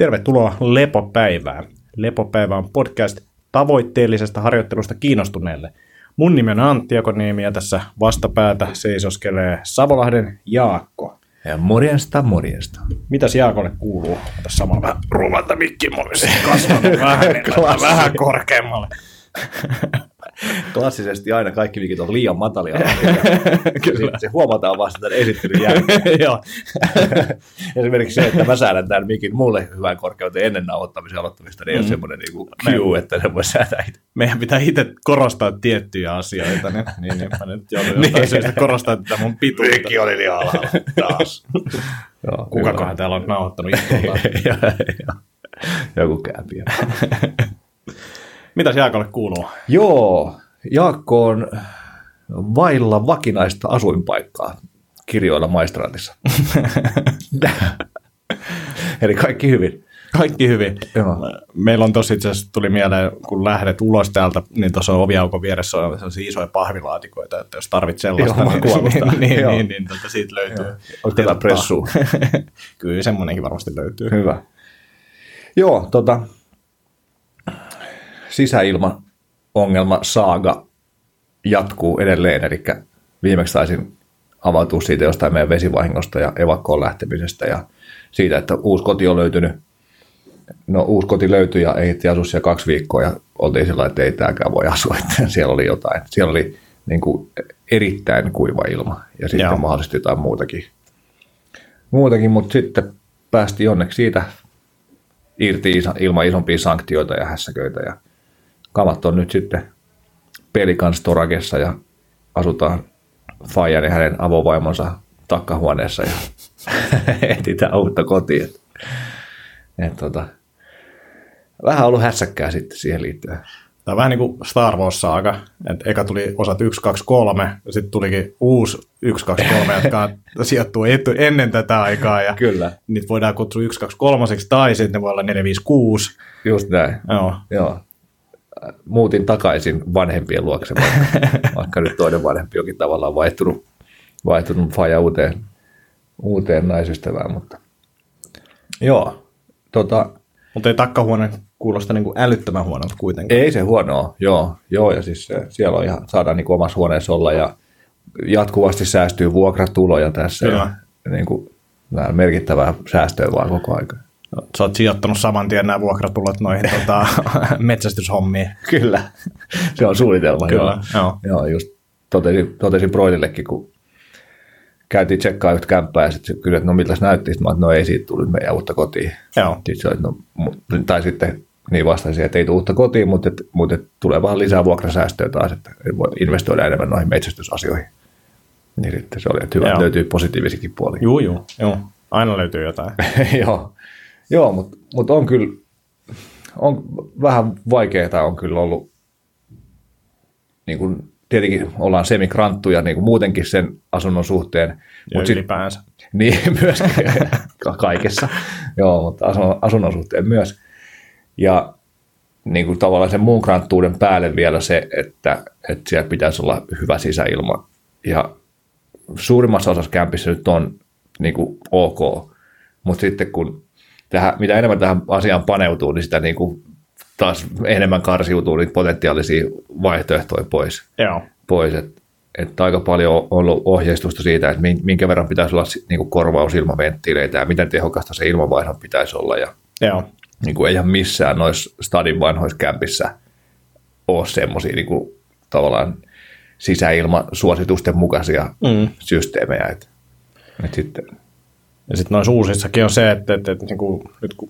Tervetuloa Lepopäivään. Lepopäivä on podcast tavoitteellisesta harjoittelusta kiinnostuneelle. Mun nimi on Antti Jakoniemi ja tässä vastapäätä seisoskelee Savolahden Jaakko. Ja morjesta, morjesta. Mitäs Jaakolle kuuluu? Tässä samalla vähän ruvata mikki, mä olisin kasvanut vähän, niin vähän korkeammalle. Klassisesti aina kaikki mikit on liian matalia. Kyllä. Se huomataan vasta tämän esittelyn jälkeen. Joo. Esimerkiksi se, että mä säädän tämän mikin mulle hyvän korkeuteen ennen nauhoittamisen aloittamista, niin ei mm. ole semmoinen niin cue, että se voi säätää itse. Meidän pitää itse korostaa tiettyjä asioita, niin, niin, niin mä nyt joudun jostain syystä korostaa tätä mun pituutta. Mikki oli niin alhaalla taas. Joo, Kukakohan täällä on nauhoittanut istultaan? Joku kääpiö. Mitäs Jaakolle kuuluu? Joo, Jaakko on vailla vakinaista asuinpaikkaa kirjoilla maistraatissa. Eli kaikki hyvin. Kaikki hyvin. Joo. Meillä on tosi itse asiassa tuli mieleen, kun lähdet ulos täältä, niin tuossa oviaukon vieressä on sellaisia isoja pahvilaatikoita, että jos tarvit sellaista, Joo, niin, niin, niin, niin, niin tuolta siitä löytyy. Onko tällä pressu? Kyllä semmoinenkin varmasti löytyy. Hyvä. Joo, tota, sisäilma ongelma saaga jatkuu edelleen, eli viimeksi taisin avautua siitä jostain meidän vesivahingosta ja evakkoon lähtemisestä ja siitä, että uusi koti on löytynyt. No uusi koti löytyi ja ehti asua siellä kaksi viikkoa ja oltiin sillä että ei tämäkään voi asua, että siellä oli jotain. Siellä oli niin kuin erittäin kuiva ilma ja sitten Joo. mahdollisesti jotain muutakin. Muutakin, mutta sitten päästiin onneksi siitä irti ilman isompia sanktioita ja hässäköitä ja kamat on nyt sitten Pelikan Storagessa ja asutaan Fajan ja hänen avovaimonsa takkahuoneessa ja etsitään uutta kotia. Et, et, tota, vähän ollut hässäkkää sitten siihen liittyen. Tämä on vähän niin kuin Star Wars-saaga, että eka tuli osat 1, 2, 3, ja sitten tulikin uusi 1, 2, 3, jotka sijoittuu etu, ennen tätä aikaa, ja Kyllä. niitä voidaan kutsua 1, 2, 3, tai sitten ne voi olla 4, 5, 6. Just näin. Joo. Joo. Muutin takaisin vanhempien luokse, vaikka, vaikka nyt toinen vanhempi onkin tavallaan vaihtunut, vaihtunut faja uuteen, uuteen naisystävään, mutta joo, tota, Mutta ei takkahuone kuulosta niin kuin älyttömän huonolta kuitenkin. Ei se huono ole, joo, joo ja siis se, siellä on ihan, saadaan niin omassa huoneessa olla ja jatkuvasti säästyy vuokratuloja tässä Kyllä. ja niin kuin, merkittävää säästöä vaan koko aika. Sä oot sijoittanut saman tien nämä vuokratulot noihin tota, metsästyshommiin. Kyllä, se on suunnitelma. Kyllä, joo. joo just totesin, totesin Broidillekin, kun käytiin tsekkaa yhtä kämppää ja sitten kysyi, että no miltä se näytti, sitten mä että no ei siitä tullut meidän uutta kotiin. Joo. Sitten se että no, tai sitten niin vastasin, että ei tule uutta kotiin, mutta, et, mutta et tulee vähän lisää vuokrasäästöä taas, että voi investoida enemmän noihin metsästysasioihin. Niin sitten se oli, että hyvä, Joo. että löytyy positiivisikin puoli. Juu, juu, juu. Aina löytyy jotain. Joo, Joo mutta mut on kyllä, on vähän vaikeaa on kyllä ollut, niin kuin, tietenkin ollaan semikranttuja niin kuin muutenkin sen asunnon suhteen, Ja sit, ylipäänsä. niin myöskin ka- kaikessa, joo, mutta asunnon, asunnon suhteen myös. Ja niin kuin tavallaan sen muun kranttuuden päälle vielä se, että, että siellä pitäisi olla hyvä sisäilma. Ja suurimmassa osassa kämpissä nyt on niin kuin ok, mutta sitten kun tähän, mitä enemmän tähän asiaan paneutuu, niin sitä niin kuin taas enemmän karsiutuu niitä potentiaalisia vaihtoehtoja pois. Joo. pois. Et, että aika paljon on ollut ohjeistusta siitä, että min- minkä verran pitäisi olla niin kuin korvausilmaventtiileitä ja miten tehokasta se ilmanvaihdon pitäisi olla. Ja Joo. niin kuin eihän missään noissa stadin vanhoissa kämpissä ole semmoisia niin kuin, tavallaan sisäilmasuositusten mukaisia Mm. systeemejä. Et, et sitten, Ja sitten noissa uusissakin on se, että, että, että niin kuin, nyt kun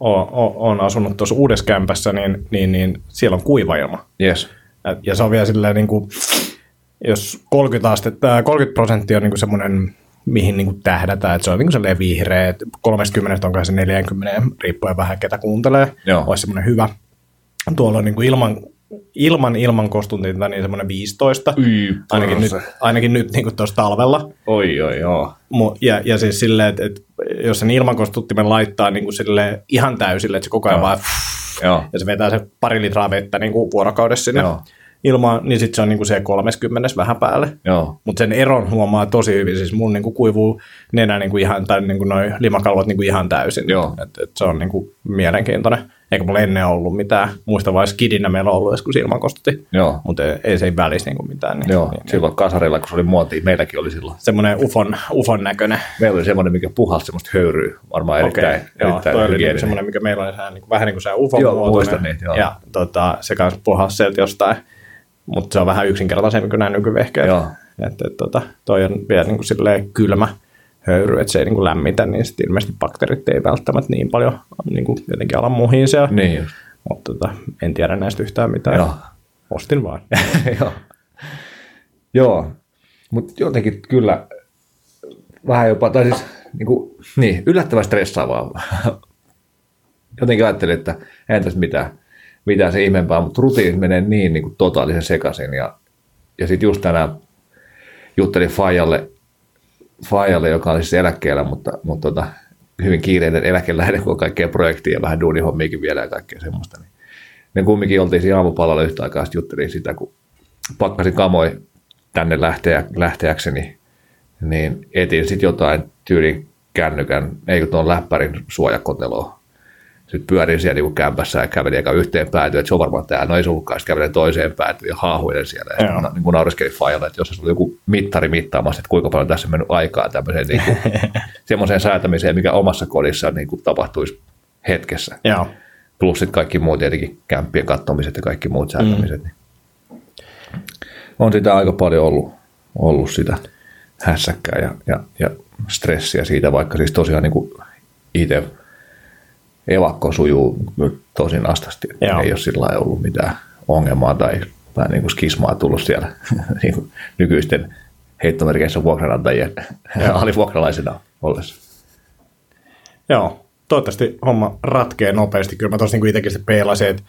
on, on asunut tuossa uudessa kämpässä, niin, niin, niin siellä on kuiva ilma. yes. Ja- Ja se on vielä silleen, niin kuin, jos 30, astetta, 30 prosenttia on niin semmoinen, mihin niin kuin tähdätään, että se on niin kuin sellainen vihreä, että 30 onko se 40, riippuen vähän ketä kuuntelee, Joo. olisi semmoinen hyvä. Tuolla on niin kuin ilman, ilman ilman kostuntinta niin semmoinen 15, ainakin nyt, ainakin nyt niin tuossa talvella. Oi, oi, joo. Mu- Ja, ja siis silleen, että, että jos sen ilmankostuttimen laittaa niin kuin silleen ihan täysille, että se koko ajan Joo. vaan Joo. ja se vetää se pari litraa vettä niin kuin vuorokaudessa sinne, Joo. ilmaa, niin sitten se on niinku se 30 vähän päälle. Mutta sen eron huomaa tosi hyvin. Siis mun niinku kuivuu nenä niinku ihan, tai niinku noin limakalvot niinku ihan täysin. Joo. Et, et se on niinku mielenkiintoinen. Eikä mulla ennen ollut mitään. Muista vaan skidinä meillä on ollut joskus ilman kostutti. Joo. Mutta ei, ei se ei välis niinku mitään. Niin, Joo, niin, silloin kasarilla, kun se oli muotia, meilläkin oli silloin. semmoinen ufon, ufon näköinen. Meillä oli semmoinen, mikä puhalsi semmoista höyryä, varmaan erittäin, joo, erittäin toi oli hygieninen. niinku semmoinen, mikä meillä oli sehän, niin vähän niin kuin se ufon Joo, muotoinen. muistan niitä, joo. Ja tota, se kanssa puhasi sieltä jostain, mutta se on vähän yksinkertaisempi kuin nämä nykyvehkeet. Joo. Että et, tota, toi on vielä niin kuin silleen kylmä höyry, että se ei niin kuin lämmitä, niin sitten ilmeisesti bakteerit ei välttämättä niin paljon niin kuin jotenkin ala muhiin siellä. Niin. Mutta tota, en tiedä näistä yhtään mitään. Joo. Ostin vaan. Joo. Joo, mutta jotenkin kyllä vähän jopa, tai siis niin, kuin, niin yllättävän stressaavaa. Jotenkin ajattelin, että ei tässä mitään, mitään se ihmeempää, mutta rutiinit menee niin, niin kuin totaalisen sekaisin. Ja, ja sitten just tänään juttelin Fajalle, Fajalle, joka oli siis eläkkeellä, mutta, mutta tota, hyvin kiireinen eläkeläinen, kun on kaikkea projektia ja vähän duunihommiakin vielä ja kaikkea semmoista. Niin ne kumminkin oltiin siinä aamupalalla yhtä aikaa, sitten juttelin sitä, kun pakkasin kamoi tänne lähteä, lähteäkseni, niin etin sitten jotain tyylin kännykän, ei kun tuon läppärin suojakoteloa. Sitten pyörin siellä niin kämpässä ja kävelin eka yhteen päätyyn, että se on varmaan tämä, no ei se ollutkaan, sitten kävelin toiseen päätyyn ja haahuilen siellä. Ja sitten niin nauriskelin Fajalle, että jos se oli joku mittari mittaamassa, että kuinka paljon tässä on mennyt aikaa tämmöiseen niin kuin, semmoiseen säätämiseen, mikä omassa kodissa niin kuin, tapahtuisi hetkessä. Joo. Plus sitten kaikki muut tietenkin kämppien kattomiset ja kaikki muut säätämiset. Mm. On sitä aika paljon ollut, ollut sitä hässäkkää ja, ja, ja stressiä siitä, vaikka siis tosiaan niin kuin itse evakko sujuu tosi nastasti. Joo. Ei ole sillä ollut mitään ongelmaa tai, tai niin kuin skismaa tullut siellä niin kuin nykyisten heittomerkeissä vuokranantajien alivuokralaisena ollessa. Joo, toivottavasti homma ratkee nopeasti. Kyllä mä tuossa niin itsekin sitten peilasin, että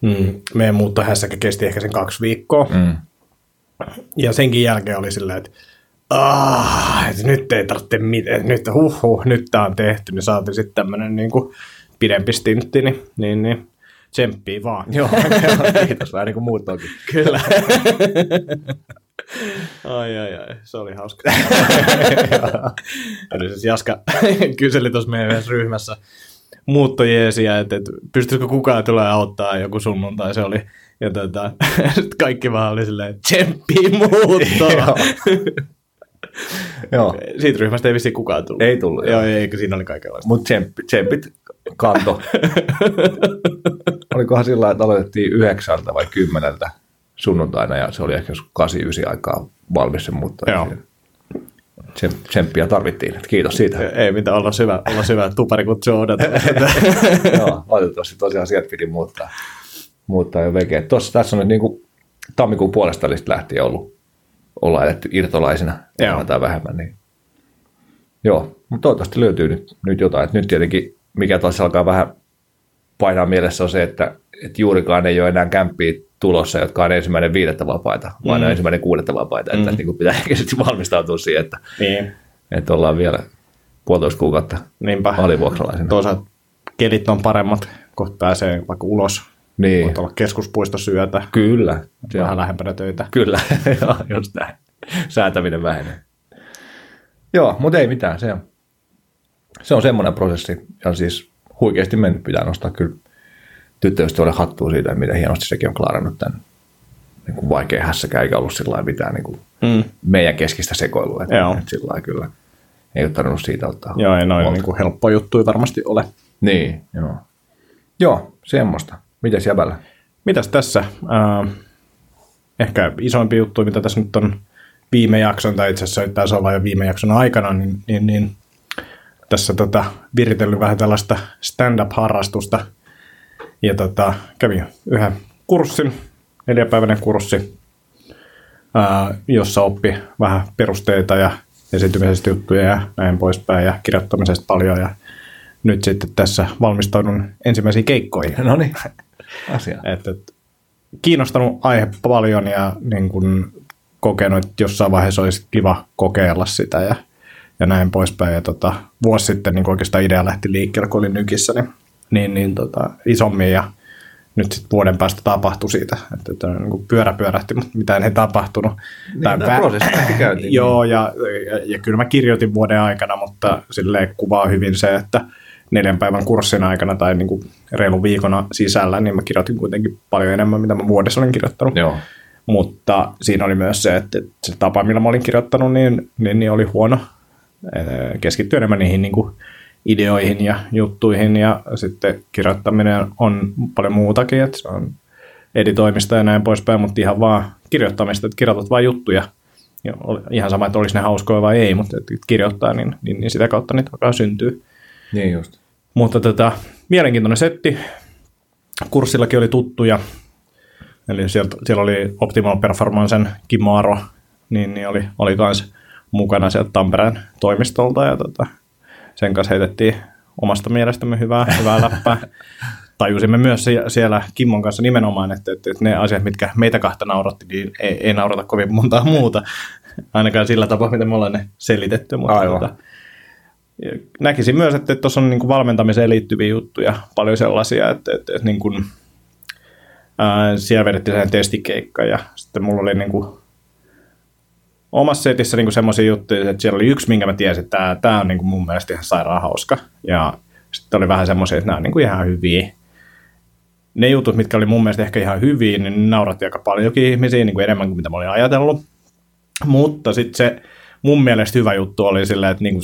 mm, meidän muuttohässäkä kesti ehkä sen kaksi viikkoa. Mm. Ja senkin jälkeen oli silleen, että ah, nyt ei tarvitse mitään, nyt huh, huh nyt tää on tehty, niin saatiin sitten tämmöinen niin kuin pidempi stintti, niin, niin, niin tsemppii vaan. Joo, kiitos. Vähän niin kuin muut onkin. Kyllä. ai, ai, ai, se oli hauska. Eli siis Jaska kyseli tuossa meidän yhdessä ryhmässä muuttojeesiä, että, että pystyisikö kukaan tulee auttaa joku sunnuntai se oli. Ja tota, kaikki vaan oli silleen, tsemppii muuttoa. Joo. Siitä ryhmästä ei vissiin kukaan tullut. Ei tullut, Joo, joo. ei, eikö siinä oli kaikenlaista. Mutta tsemppi, tsempit kanto. Olikohan sillä että aloitettiin yhdeksältä vai kymmeneltä sunnuntaina ja se oli ehkä 8-9 aikaa valmis se muutto. Tsemppiä tarvittiin. Kiitos siitä. Ei mitään, olla syvä, olla syvä tupari kuin Jordan. Joo, valitettavasti tosiaan sieltä piti muuttaa, muuttaa jo veke. Tuossa, tässä on nyt niin kuin tammikuun puolesta lähtien ollut, ollaan eletty irtolaisina Joo. tai vähemmän. Niin. Joo, mutta toivottavasti löytyy nyt, nyt jotain. Et nyt tietenkin, mikä taas alkaa vähän painaa mielessä on se, että, että juurikaan ei ole enää kämppiä tulossa, jotka on ensimmäinen viidettä vapaita, vaan mm. on ensimmäinen kuudetta vapaita. Että Mm. niin kuin pitää sitten valmistautua siihen, että, niin, että ollaan vielä puolitoista kuukautta niinpä. alivuokralaisina. Toisaalta kelit on paremmat, kohta pääsee vaikka ulos. Niin, Voit olla keskuspuisto syötä, kyllä. Vähän lähempänä töitä. Kyllä, just näin. Säätäminen vähenee. Joo, mutta ei mitään. Se on, se on semmoinen prosessi. Ja siis huikeasti mennyt pitää nostaa kyllä tyttöystävälle hattua siitä, miten hienosti sekin on klaarannut tämän niin kuin vaikea hässäkään, eikä ollut sillä mitään niin kuin Mm. meidän keskistä sekoilua. Että, Joo. että sillä kyllä ei ole tarvinnut siitä ottaa. Joo, ei noin niin kuin helppo juttu varmasti ole. Niin, joo. Joo, semmoista. Mitäs jäbällä? Mitäs tässä? Äh, ehkä isoimpi juttu, mitä tässä nyt on viime jakson, tai itse asiassa taisi olla jo viime jakson aikana, niin, niin, niin tässä tota, viritellyt vähän tällaista stand-up-harrastusta. Ja tota, kävin yhden kurssin, neljäpäiväinen kurssi, ää, jossa oppi vähän perusteita ja esiintymisestä juttuja ja näin poispäin ja kirjoittamisesta paljon. Ja nyt sitten tässä valmistaudun ensimmäisiin keikkoihin. No niin, asia. Et, et, kiinnostanut aihe paljon ja niin kun kokenut, että jossain vaiheessa olisi kiva kokeilla sitä ja, ja näin poispäin. Ja tota, vuosi sitten niin oikeastaan idea lähti liikkeelle, kun olin nykissä, niin, niin, niin tota, isommin ja nyt sitten vuoden päästä tapahtui siitä, että, että niin pyörä pyörähti, mutta mitään ei tapahtunut. Niin, tämä vä- prosessi käyntiin. Joo, ja, ja, ja kyllä mä kirjoitin vuoden aikana, mutta sille kuvaa hyvin se, että neljän päivän kurssin aikana tai niin kuin reilun viikona sisällä, niin mä kirjoitin kuitenkin paljon enemmän, mitä mä vuodessa olin kirjoittanut. Joo. Mutta siinä oli myös se, että se tapa, millä mä olin kirjoittanut, niin, niin, niin oli huono. Keskittyi enemmän niihin niin kuin ideoihin ja juttuihin ja sitten kirjoittaminen on paljon muutakin, että se on editoimista ja näin poispäin, mutta ihan vaan kirjoittamista, että kirjoitat vain juttuja. Ja ihan sama, että olisi ne hauskoja vai ei, mutta että kirjoittaa, niin, niin, niin sitä kautta niitä alkaa syntyy. Niin just. Mutta tota, mielenkiintoinen setti. Kurssillakin oli tuttuja. Eli siellä, siellä oli Optimal Performancen Kimaro, niin, niin oli, oli kans mukana sieltä Tampereen toimistolta ja tota, sen kanssa heitettiin omasta mielestämme hyvää, hyvää läppää. Tajusimme myös siellä Kimmon kanssa nimenomaan, että, että, ne asiat, mitkä meitä kahta nauratti, niin ei, ei naurata kovin montaa muuta. Ainakaan sillä tapaa, miten me ollaan ne selitetty. Mutta Aivan. Tota, näkisin myös, että tuossa on niin kuin valmentamiseen liittyviä juttuja, paljon sellaisia, että, että, että niin kuin, ää, siellä vedettiin sellainen testikeikka ja sitten mulla oli niin kuin, omassa setissä niin semmoisia juttuja, että siellä oli yksi, minkä mä tiesin, että tämä, tämä on niin kuin mun mielestä ihan sairaan hauska. Ja sitten oli vähän semmoisia, että nämä on niin kuin ihan hyviä. Ne jutut, mitkä oli mun mielestä ehkä ihan hyviä, niin nauratti aika paljonkin ihmisiä, niin kuin enemmän kuin mitä mä olin ajatellut. Mutta sitten se mun mielestä hyvä juttu oli silleen, että niinku,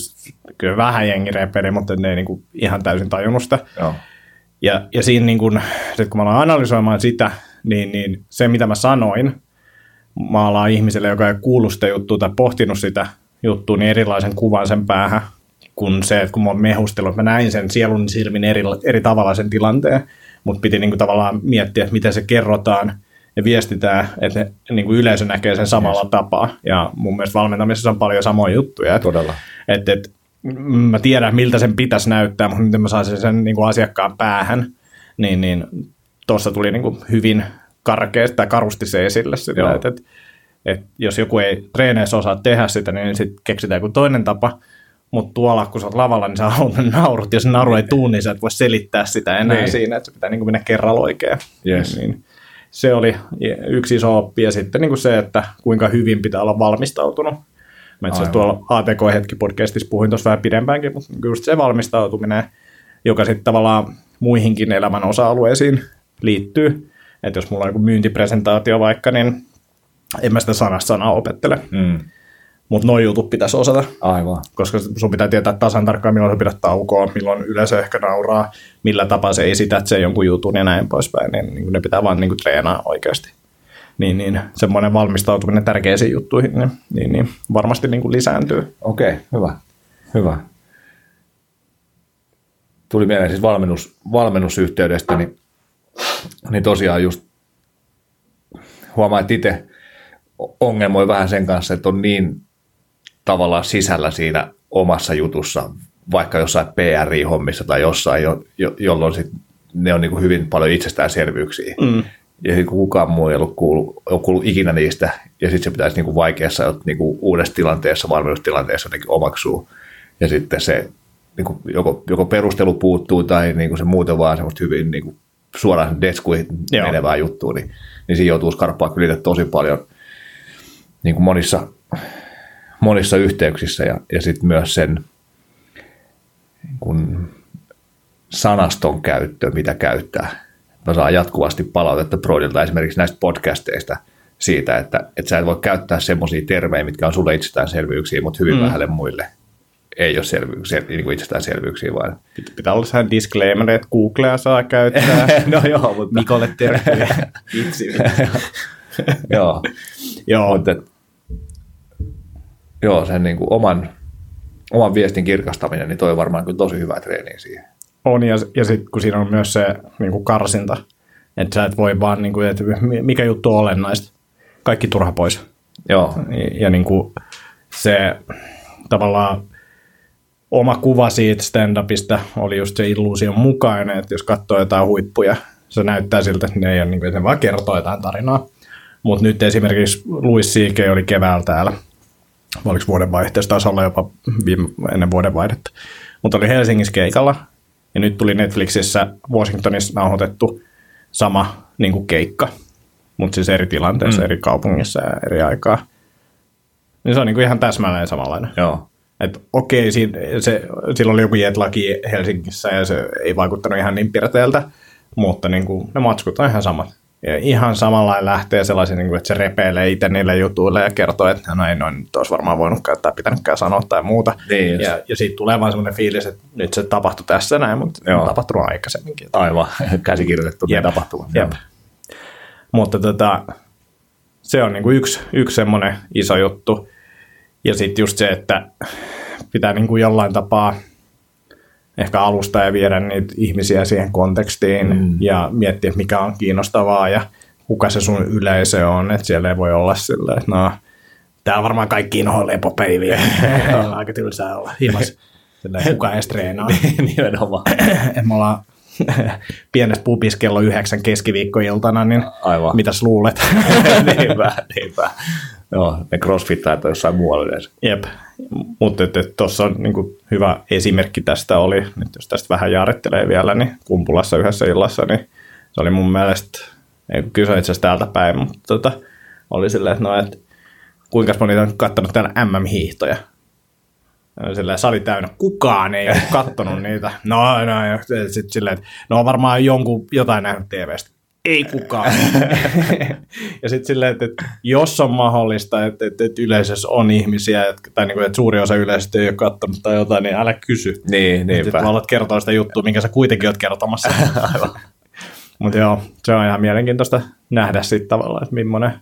kyllä vähän jengi reperi, mutta ne ei niinku ihan täysin tajunnut sitä. Joo. Ja, ja siinä niinku, sit kun mä aloin analysoimaan sitä, niin, niin se mitä mä sanoin, maalaa ihmiselle, joka ei kuullut sitä juttua tai pohtinut sitä juttua, niin erilaisen kuvan sen päähän kuin se, että kun mä oon mehustellut, että mä näin sen sielun silmin eri, eri tavalla sen tilanteen, mutta piti niinku tavallaan miettiä, että miten se kerrotaan ja viestitään, että ne, niin kuin yleisö näkee sen samalla yes. tapaa. Ja mun mielestä valmentamisessa on paljon samoja juttuja. Todella. Että, että mä tiedän, miltä sen pitäisi näyttää, mutta miten mä saisin sen niin kuin asiakkaan päähän, niin, niin tuossa tuli niin kuin hyvin karkeasti tai karusti se esille sitä, että, että, että jos joku ei treeneissä osaa tehdä sitä, niin sitten keksitään joku toinen tapa, mutta tuolla, kun sä oot lavalla, niin sä haluat naurut. Jos nauru ei tuu, niin sä et voi selittää sitä enää niin. siinä, että se pitää niin kuin mennä kerralla oikein. Yes. Niin, se oli yksi iso oppi. Ja sitten niin kuin se, että kuinka hyvin pitää olla valmistautunut. Mä itse tuolla ATK-hetki-podcastissa puhuin tuossa vähän pidempäänkin, mutta just se valmistautuminen, joka sitten tavallaan muihinkin elämän osa-alueisiin liittyy. Että jos mulla on joku myyntipresentaatio vaikka, niin en mä sitä sanasta sanaa opettele. Mm. Mutta noin jutut pitäisi osata. Aivan. Koska sun pitää tietää tasan tarkkaan, milloin sä pidät taukoa, milloin yleisö ehkä nauraa, millä tapaa se esität sen jonkun jutun ja näin poispäin. Niin, niin ne pitää vaan niin kuin treenaa oikeasti. Niin, niin semmoinen valmistautuminen tärkeisiin juttuihin niin, niin, niin varmasti niin kuin lisääntyy. Okei, okay, hyvä. Hyvä. Tuli mieleen siis valmennus, valmennusyhteydestä, niin, niin tosiaan just huomaa, että itse ongelmoi vähän sen kanssa, että on niin tavallaan sisällä siinä omassa jutussa, vaikka jossain PRI-hommissa tai jossain, jo, jo, jolloin sit ne on niin kuin hyvin paljon itsestäänselvyyksiä. Mm. Ja kukaan muu ei ollut kuullut, ole kuullut ikinä niistä, ja sitten se pitäisi niin kuin vaikeassa niin kuin uudessa tilanteessa, valmennustilanteessa jotenkin omaksua. Ja sitten se niin kuin joko, joko perustelu puuttuu tai niin kuin se muuten vaan semmoista hyvin niin kuin suoraan deskuihin Joo. menevää juttua, niin, niin siinä joutuu skarppaa kyllä tosi paljon niin kuin monissa monissa yhteyksissä ja, ja sitten myös sen kun sanaston käyttö, mitä käyttää. Mä saan jatkuvasti palautetta Broidilta esimerkiksi näistä podcasteista siitä, että, että sä et voi käyttää semmoisia termejä, mitkä on sulle itsestäänselvyyksiä, mutta hyvin mm. vähälle muille ei ole selvyyksiä, niin kuin itsestäänselvyyksiä, vaan... Pitää olla sehän disclaimer, että Googlea saa käyttää. no joo, mutta... Mikolle tervetuloa. joo. joo. Mutta joo, sen niin kuin oman, oman viestin kirkastaminen, niin toi on varmaan kyllä tosi hyvä treeni siihen. On, ja, ja sitten kun siinä on myös se niin kuin karsinta, että sä et voi vaan, niin kuin, että mikä juttu on olennaista, kaikki turha pois. Joo. Ja, ja niin kuin se tavallaan oma kuva siitä stand-upista oli just se illuusion mukainen, että jos katsoo jotain huippuja, se näyttää siltä, että ne ei ole, niin kuin, ne vaan kertoo jotain tarinaa. Mutta nyt esimerkiksi Louis C.K. oli keväällä täällä oliko vuodenvaihteessa, taisi olla jopa viime, ennen vuodenvaihdetta. Mutta oli Helsingissä keikalla, ja nyt tuli Netflixissä Washingtonissa nauhoitettu sama niin kuin keikka, mutta siis eri tilanteessa, mm. eri kaupungissa ja eri aikaa. Niin se on niin kuin ihan täsmälleen samanlainen. Joo. Että okei, siinä, se, silloin oli joku jetlaki Helsingissä ja se ei vaikuttanut ihan niin pirteältä, mutta niin kuin, ne matskut on ihan samat. Ja ihan samalla lähtee sellaisen, niin kuin, että se repeilee itse niille jutuille ja kertoo, että no ei noin nyt olisi varmaan voinut käyttää, pitänytkään sanoa tai muuta. Niin ja, ja siitä tulee vaan semmoinen fiilis, että nyt se tapahtui tässä näin, mutta Joo. on tapahtunut aikaisemminkin. Aivan, käsikirjoitettu Jep. tapahtuma. Jep. Mutta tota, se on niinku yksi, yksi semmoinen iso juttu. Ja sitten just se, että pitää niinku jollain tapaa ehkä alusta ja viedä niitä ihmisiä siihen kontekstiin mm. ja miettiä, mikä on kiinnostavaa ja kuka se sun yleisö on. Että siellä ei voi olla silleen, että no, täällä varmaan kaikki inhoa lepopäiviä. on aika tylsää olla himas. Silleen, kuka edes treenaa. Nimenomaan. me ollaan pienessä pubissa kello yhdeksän keskiviikkoiltana, niin Aivan. mitäs luulet? niinpä, niinpä. Joo, ne crossfittajat tai jossain muualla yleensä. Jep, mutta tuossa on niinku hyvä esimerkki tästä oli, nyt jos tästä vähän jaarittelee vielä, niin Kumpulassa yhdessä illassa, niin se oli mun mielestä, ei kyse itse asiassa täältä päin, mutta tota, oli silleen, että no, et, kuinka moni on kattonut täällä MM-hiihtoja? Ja Silleen, sali täynnä. Kukaan ei ole kattonut niitä. No, no, sitten silleen, että no varmaan jonkun, jotain nähnyt TVstä. Ei kukaan. ja sitten silleen, että, että jos on mahdollista, että, että, että yleisössä on ihmisiä, jotka, tai niin kuin, että suuri osa yleisöstä ei ole kattonut tai jotain, niin älä kysy. Niin, niinpä. Sitten alat kertoa sitä juttua, minkä sä kuitenkin oot kertomassa. Mutta joo, se on ihan mielenkiintoista nähdä sitten tavallaan, että millainen,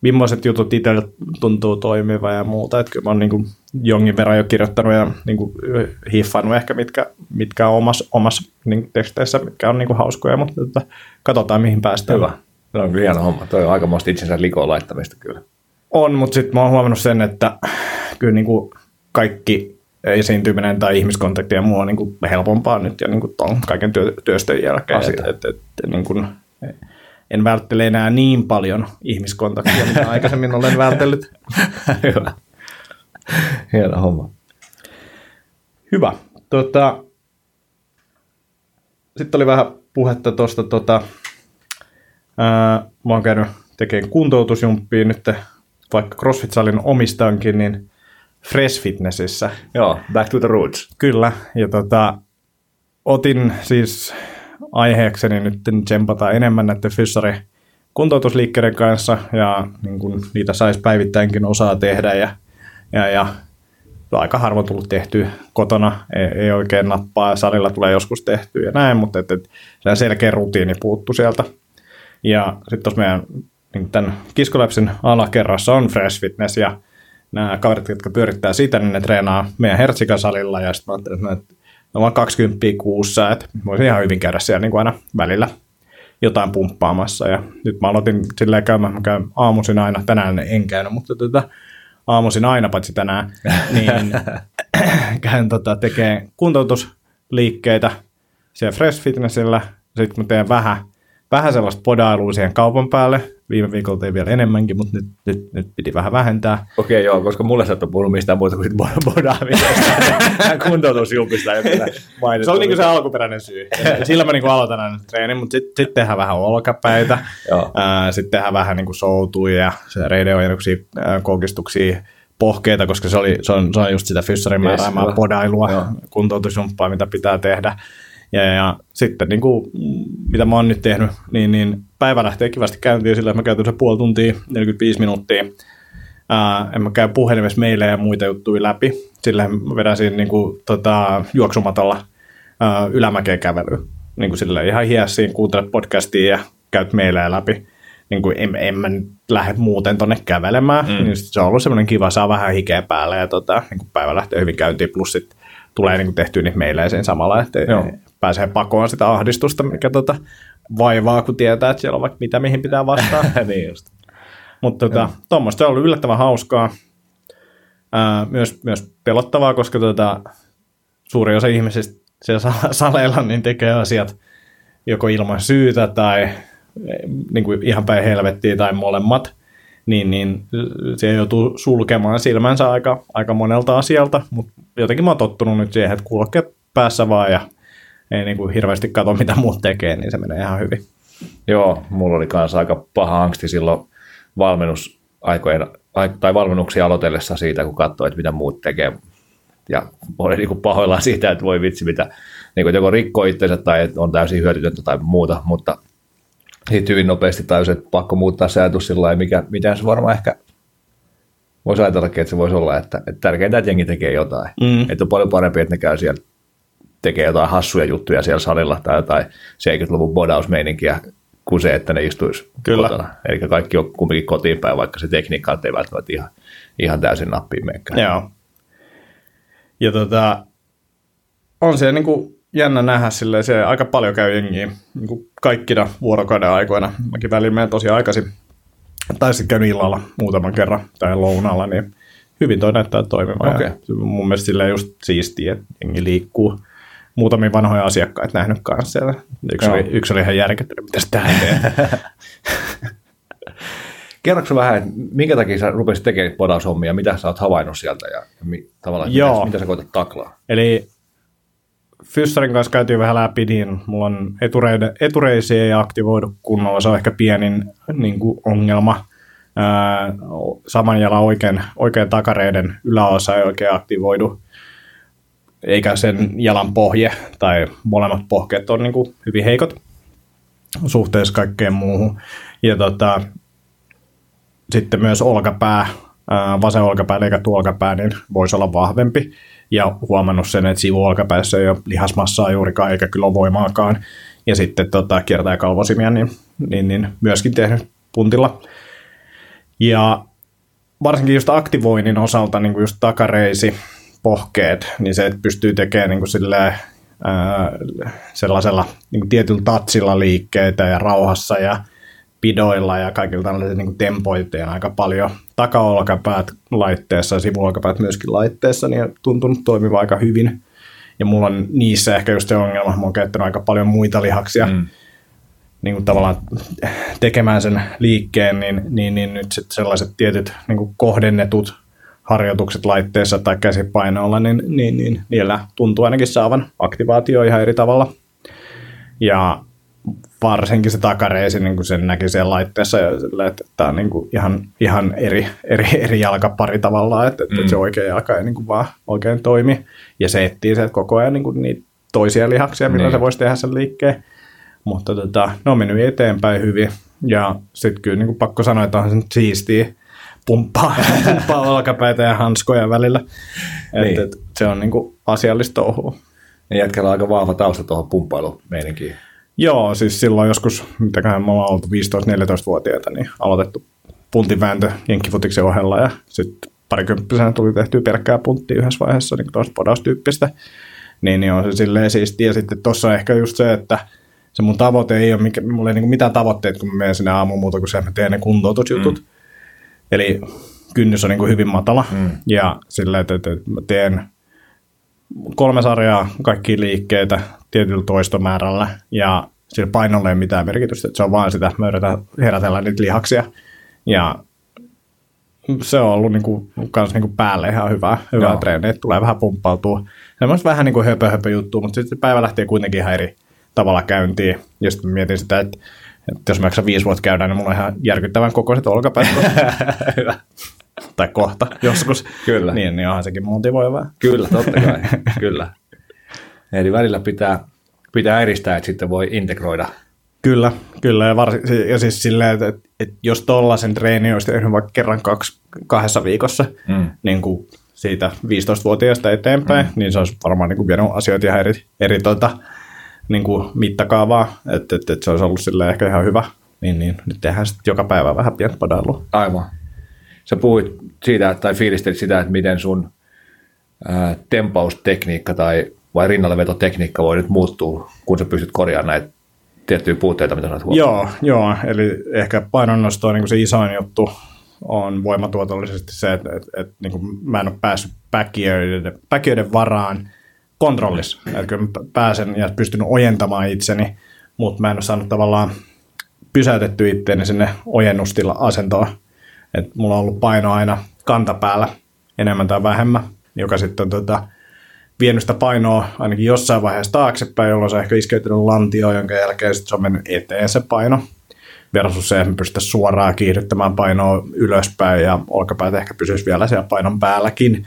millaiset jutut itselle tuntuu toimiva ja muuta. Että kyllä mä oon niin jonkin verran jo kirjoittanut ja niin kuin hiffannut ehkä, mitkä, mitkä on omassa, omassa niin teksteissä, mitkä on niin kuin hauskoja, mutta tota, katsotaan mihin päästään. Hyvä. Se on kyllä hieno homma. Toi on aikamoista itsensä likoon laittamista kyllä. On, mutta sitten mä oon huomannut sen, että kyllä niin kuin kaikki esiintyminen tai ihmiskontakti ja muu on niin kuin helpompaa nyt ja niin kuin ton kaiken työ, työstön jälkeen. Asia. Et, et, et, niin kuin, en välttele enää niin paljon ihmiskontaktia, mitä aikaisemmin olen vältellyt. Hyvä. Hieno homma. Hyvä. Tota, sitten oli vähän puhetta tuosta, tota, ää, mä oon käynyt tekemään kuntoutusjumppia nyt, vaikka CrossFit-salin omistankin, niin Fresh Fitnessissä. Joo, back to the roots. Kyllä, ja tota, otin siis aiheekseni nyt tsempata enemmän näiden fyssari kuntoutusliikkeiden kanssa, ja niin kun niitä saisi päivittäinkin osaa tehdä, ja, ja, ja aika harvoin tullut tehty kotona, ei, ei oikein nappaa, salilla tulee joskus tehty ja näin, mutta et, et, se selkeä rutiini puuttu sieltä. Ja sitten tuossa meidän niin tämän Kiskoläpsin alakerrassa on Fresh Fitness, ja nämä kaverit, jotka pyörittää sitä, niin ne treenaa meidän Hertsikan salilla, ja sitten mä ajattelin, että vaan 20 kuussa, että voisin ihan hyvin käydä siellä niin kuin aina välillä jotain pumppaamassa, ja nyt mä aloitin silleen käymään, mä käyn aamuisin aina, tänään en käynyt, mutta tota, aamuisin aina, paitsi tänään, niin käyn tota, tekemään kuntoutusliikkeitä siellä Fresh Fitnessillä, sitten mä teen vähän, vähän sellaista podailua siihen kaupan päälle, viime viikolla tein vielä enemmänkin, mutta nyt, nyt, nyt piti vähän vähentää. Okei, joo, koska mulle sä et ole puhunut mistään muuta kuin bod- bodaamisesta. Kuntoutusjumpista. Se oli niinku se alkuperäinen syy. Sillä mä niinku aloitan aina treenin, mutta sitten sit tehdään vähän olkapäitä, sitten tehdään vähän niinku soutuja ja se reideojennuksia, ää, koukistuksia, pohkeita, koska se, oli, se, on, se on just sitä fyssarin Yes, määräämää hyvä. podailua, Joo. kuntoutusjumppaa, mitä pitää tehdä. Ja, ja sitten niin kuin, mitä mä oon nyt tehnyt, niin, niin päivä lähtee kivasti käyntiin sillä, että mä käytän se puoli tuntia, 45 minuuttia. Ää, en mä käy puhelimessa meille ja muita juttuja läpi. Sillä mä vedän siinä niin kuin, tota, juoksumatolla ää, ylämäkeen kävelyä. Niin kuin sillä ihan hiessiin, kuuntelet podcastia ja käyt meille läpi. Niin kuin en, en mä nyt lähde muuten tonne kävelemään. Mm. Niin se on ollut semmoinen kiva, saa vähän hikeä päälle ja tota, niin kuin päivä lähtee hyvin käyntiin. Plus sit tulee niin kuin tehtyä niitä meileisiin samalla, että Joo. pääsee pakoon sitä ahdistusta, mikä tota, vaivaa, kun tietää, että siellä on vaikka mitä, mihin pitää vastata. niin just. Mutta tota, tuommoista on ollut yllättävän hauskaa. Ää, myös, myös pelottavaa, koska tota, suuri osa ihmisistä siellä sa- saleilla niin tekee asiat joko ilman syytä tai eh, niin kuin ihan päin helvettiä tai molemmat, niin, niin se joutuu sulkemaan silmänsä aika, aika monelta asialta, mutta jotenkin mä oon tottunut nyt siihen, että kulkeet päässä vaan ja ei niin kuin hirveästi katso, mitä muut tekee, niin se menee ihan hyvin. Joo, mulla oli kanssa aika paha angsti silloin valmennusaikojen, tai valmennuksia aloitellessa siitä, kun katsoi, että mitä muut tekee. Ja oli niin kuin pahoillaan siitä, että voi vitsi, mitä niin kuin joko rikkoo itsensä tai että on täysin hyödytöntä tai muuta, mutta sitten hyvin nopeasti tajusin, että pakko muuttaa se ajatus sillä lailla, mikä, mitä se varmaan ehkä voisi ajatella, että se voisi olla, että, että tärkeintä, että jengi tekee jotain. Mm. Että on paljon parempi, että ne käy siellä tekee jotain hassuja juttuja siellä salilla tai jotain 70-luvun bodausmeininkiä kuin se, että ne istuisi Kyllä. kotona. Eli kaikki on kumminkin kotiin päin, vaikka se tekniikka ei välttämättä ihan, ihan täysin nappiin menekään. Joo. Ja tota, on se niin kuin jännä nähdä silleen, se aika paljon käy jengiä niin kuin kaikkina vuorokauden aikoina. Mäkin välillä menen tosi aikaisin, tai sitten käyn illalla muutaman kerran tai lounalla, niin hyvin toi näyttää toimivan. Okay. mun mielestä silleen just siistiä, että jengi liikkuu muutamia vanhoja asiakkaita nähnyt kanssa siellä. Yksi, oli, yksi oli ihan järkyttynyt, mitä sitä. Kerroksä vähän, että minkä takia sä rupesit tekemään podaushommia, mitä sä oot havainnut sieltä ja, ja mi, tavallaan Joo. Mitä, mitä sä koetat taklaa? Eli Fyssarin kanssa käytiin vähän läpi, niin mulla on etureide, etureisiä ei aktivoidu kunnolla, se on ehkä pienin niin kuin ongelma. Ää, saman jalan oikein, oikein takareiden yläosa ei oikein aktivoidu eikä sen jalan pohje tai molemmat pohkeet on niin kuin hyvin heikot suhteessa kaikkeen muuhun. Ja tota, sitten myös olkapää, vasen olkapää eli tuolkapää, niin voisi olla vahvempi. Ja huomannut sen, että sivuolkapäässä ei ole lihasmassaa juurikaan eikä kyllä voimaakaan. Ja sitten tota, kiertää kalvosimia, niin, niin, niin myöskin tehnyt puntilla. Ja varsinkin just aktivoinnin osalta, niin kuin just takareisi, pohkeet, niin se, että pystyy tekemään niin kuin silleen, ää, sellaisella niin kuin tietyllä tatsilla liikkeitä ja rauhassa ja pidoilla ja kaikilla tällaisilla niin tempoiteen aika paljon takaolkapäät laitteessa ja sivuolkapäät myöskin laitteessa, niin on tuntunut toimiva aika hyvin. Ja mulla on niissä ehkä just se ongelma, mä oon käyttänyt aika paljon muita lihaksia, mm. niin kuin tavallaan tekemään sen liikkeen, niin, niin, niin nyt sit sellaiset tietyt niin kuin kohdennetut harjoitukset laitteessa tai käsipainoilla, niin, niin, niin niillä tuntuu ainakin saavan aktivaatio ihan eri tavalla. Ja varsinkin se takareisi, niin kuin sen näki siellä laitteessa, että tämä on niin kuin ihan, ihan eri, eri, eri jalkapari tavallaan, että, mm. että se oikea jalka ei niin kuin vaan oikein toimi. Ja se etsii se koko ajan niin kuin niitä toisia lihaksia, millä niin. se voisi tehdä sen liikkeen. Mutta tota, ne on mennyt eteenpäin hyvin. Ja sitten kyllä niin kuin pakko sanoa, että on se siistiä, pumppaa, pumppaa olkapäitä ja hanskoja välillä. niin. et, se on niinku asiallista touhua. Ja jätkällä on aika vahva tausta tuohon pumppailumeenikin. Joo, siis silloin joskus, mitäköhän me ollaan oltu 15-14-vuotiaita, niin aloitettu puntivääntö jenkkifutiksen ohella ja sitten parikymppisenä tuli tehty pelkkää punttia yhdessä vaiheessa, niin tuosta podaustyyppistä. Niin, niin on se silleen siistiä. Ja sitten tuossa ehkä just se, että se mun tavoite ei ole, mikä, mulla ei niin mitään tavoitteet, kun mä menen sinne aamuun muuta kuin se, että mä teen ne kuntoutusjutut. Mm. Eli kynnys on niin kuin hyvin matala mm. ja sillä, että, että mä teen kolme sarjaa, kaikki liikkeitä tietyllä toistomäärällä ja sillä painolla ei ole mitään merkitystä, että se on vaan sitä, että me yritetään herätellä niitä lihaksia ja se on ollut niin kuin, kans niin kuin päälle ihan hyvää, hyvää treeniä, että tulee vähän pumppautua. Semmoista vähän niin kuin höpö, höpö juttu, mutta sitten päivä lähtee kuitenkin ihan eri tavalla käyntiin. Ja sitten mietin sitä, että että jos mä jaksan viisi vuotta käydä, niin mulla on ihan järkyttävän kokoiset olkapäät. Hyvä. tai kohta joskus. Kyllä. Niin, niin onhan sekin motivoivaa. Kyllä, totta kai. Kyllä. Eli välillä pitää, pitää eristää, että sitten voi integroida. Kyllä, kyllä. Ja, varsin, ja siis silleen, että, että, että jos tollaisen treeni olisi tehnyt vaikka kerran kaksi, kahdessa viikossa, mm. niin kuin siitä 15-vuotiaasta eteenpäin, mm. niin se olisi varmaan niin kuin vienyt asioita ihan eri, eri tuota, niin kuin mittakaavaa, että, että, että se olisi ollut sille ehkä ihan hyvä, niin, niin nyt tehdään sitten joka päivä vähän pientä padailua. Aivan. Sä puhuit siitä, tai fiilistelit sitä, että miten sun ää, tempaustekniikka tai vai rinnallevetotekniikka voi nyt muuttua, kun sä pystyt korjaamaan näitä tiettyjä puutteita, mitä sä Joo, joo, eli ehkä painonnosto on niin se isoin juttu, on voimatuotollisesti se, että, että, että niin kuin mä en ole päässyt päkiöiden varaan kontrollissa. Että kyllä pääsen ja pystyn ojentamaan itseni, mutta mä en ole saanut tavallaan pysäytetty itteeni sinne ojennustila asentoon. Et mulla on ollut paino aina kantapäällä enemmän tai vähemmän, joka sitten on tota, vienyt sitä painoa ainakin jossain vaiheessa taaksepäin, jolloin se on ehkä iskeytynyt lantioon, jonka jälkeen sit se on mennyt eteen se paino. Versus se, että me pystyttäisiin suoraan kiihdyttämään painoa ylöspäin ja olkapäät ehkä pysyisi vielä siellä painon päälläkin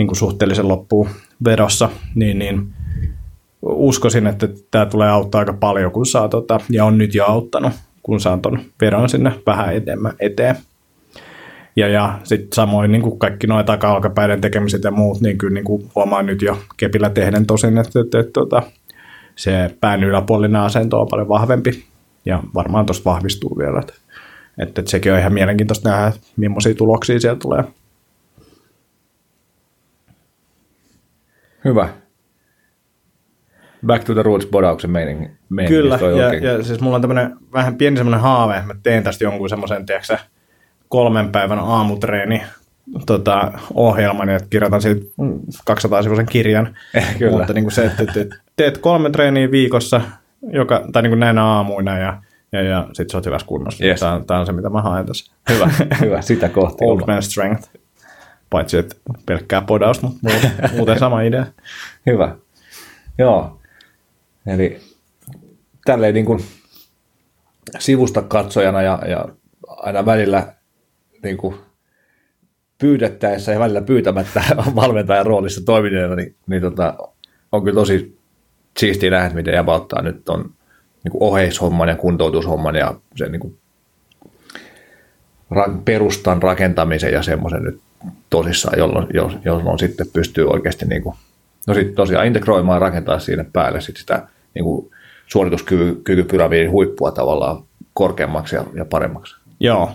niin kuin suhteellisen loppuun vedossa, niin, niin uskoisin, että tämä tulee auttaa aika paljon, kun saa tota, ja on nyt jo auttanut, kun saan ton vedon sinne vähän edemmä, eteen. Ja, ja sitten samoin niin kuin kaikki nuo taka-alkapäiden tekemiset ja muut, niin kyllä niin kuin huomaan nyt jo kepillä tehden tosin, että, että, että, että se pään yläpuolinen asento on paljon vahvempi ja varmaan tuosta vahvistuu vielä. Että, että, että sekin on ihan mielenkiintoista nähdä, millaisia tuloksia siellä tulee. Hyvä. Back to the roots bodauksen meininki. Kyllä, ja, ja, siis mulla on tämmöinen vähän pieni semmoinen haave, mä teen tästä jonkun semmoisen, tiedätkö kolmen päivän aamutreeni tota, ohjelman, että kirjoitan siitä 200-sivuisen kirjan. Eh, kyllä. Mutta niin kuin se, että, teet kolme treeniä viikossa, joka, tai niin kuin näinä aamuina, ja, ja, ja sitten sä oot hyvässä kunnossa. Yes. Tämä, tämä on se, mitä mä haen tässä. Hyvä, hyvä. sitä kohti. Old man strength. Paitsi, että pelkkää podaus, mutta muuten, muuten sama idea. Hyvä. Joo. Eli tälleen niin kuin sivusta katsojana ja, ja aina välillä niin kuin pyydettäessä ja välillä pyytämättä valmentajan roolissa toimineena, niin, niin tota, on kyllä tosi siistiä nähdä, miten ottaa nyt on niin kuin oheishomman ja kuntoutushomman ja sen niin kuin perustan rakentamisen ja semmoisen nyt tosissaan, jolloin, jolloin sitten pystyy oikeasti niin kuin, no sitten tosiaan integroimaan ja rakentaa siinä päälle sit sitä niin kuin suorituskykypyramidin huippua tavallaan korkeammaksi ja, ja paremmaksi. Joo,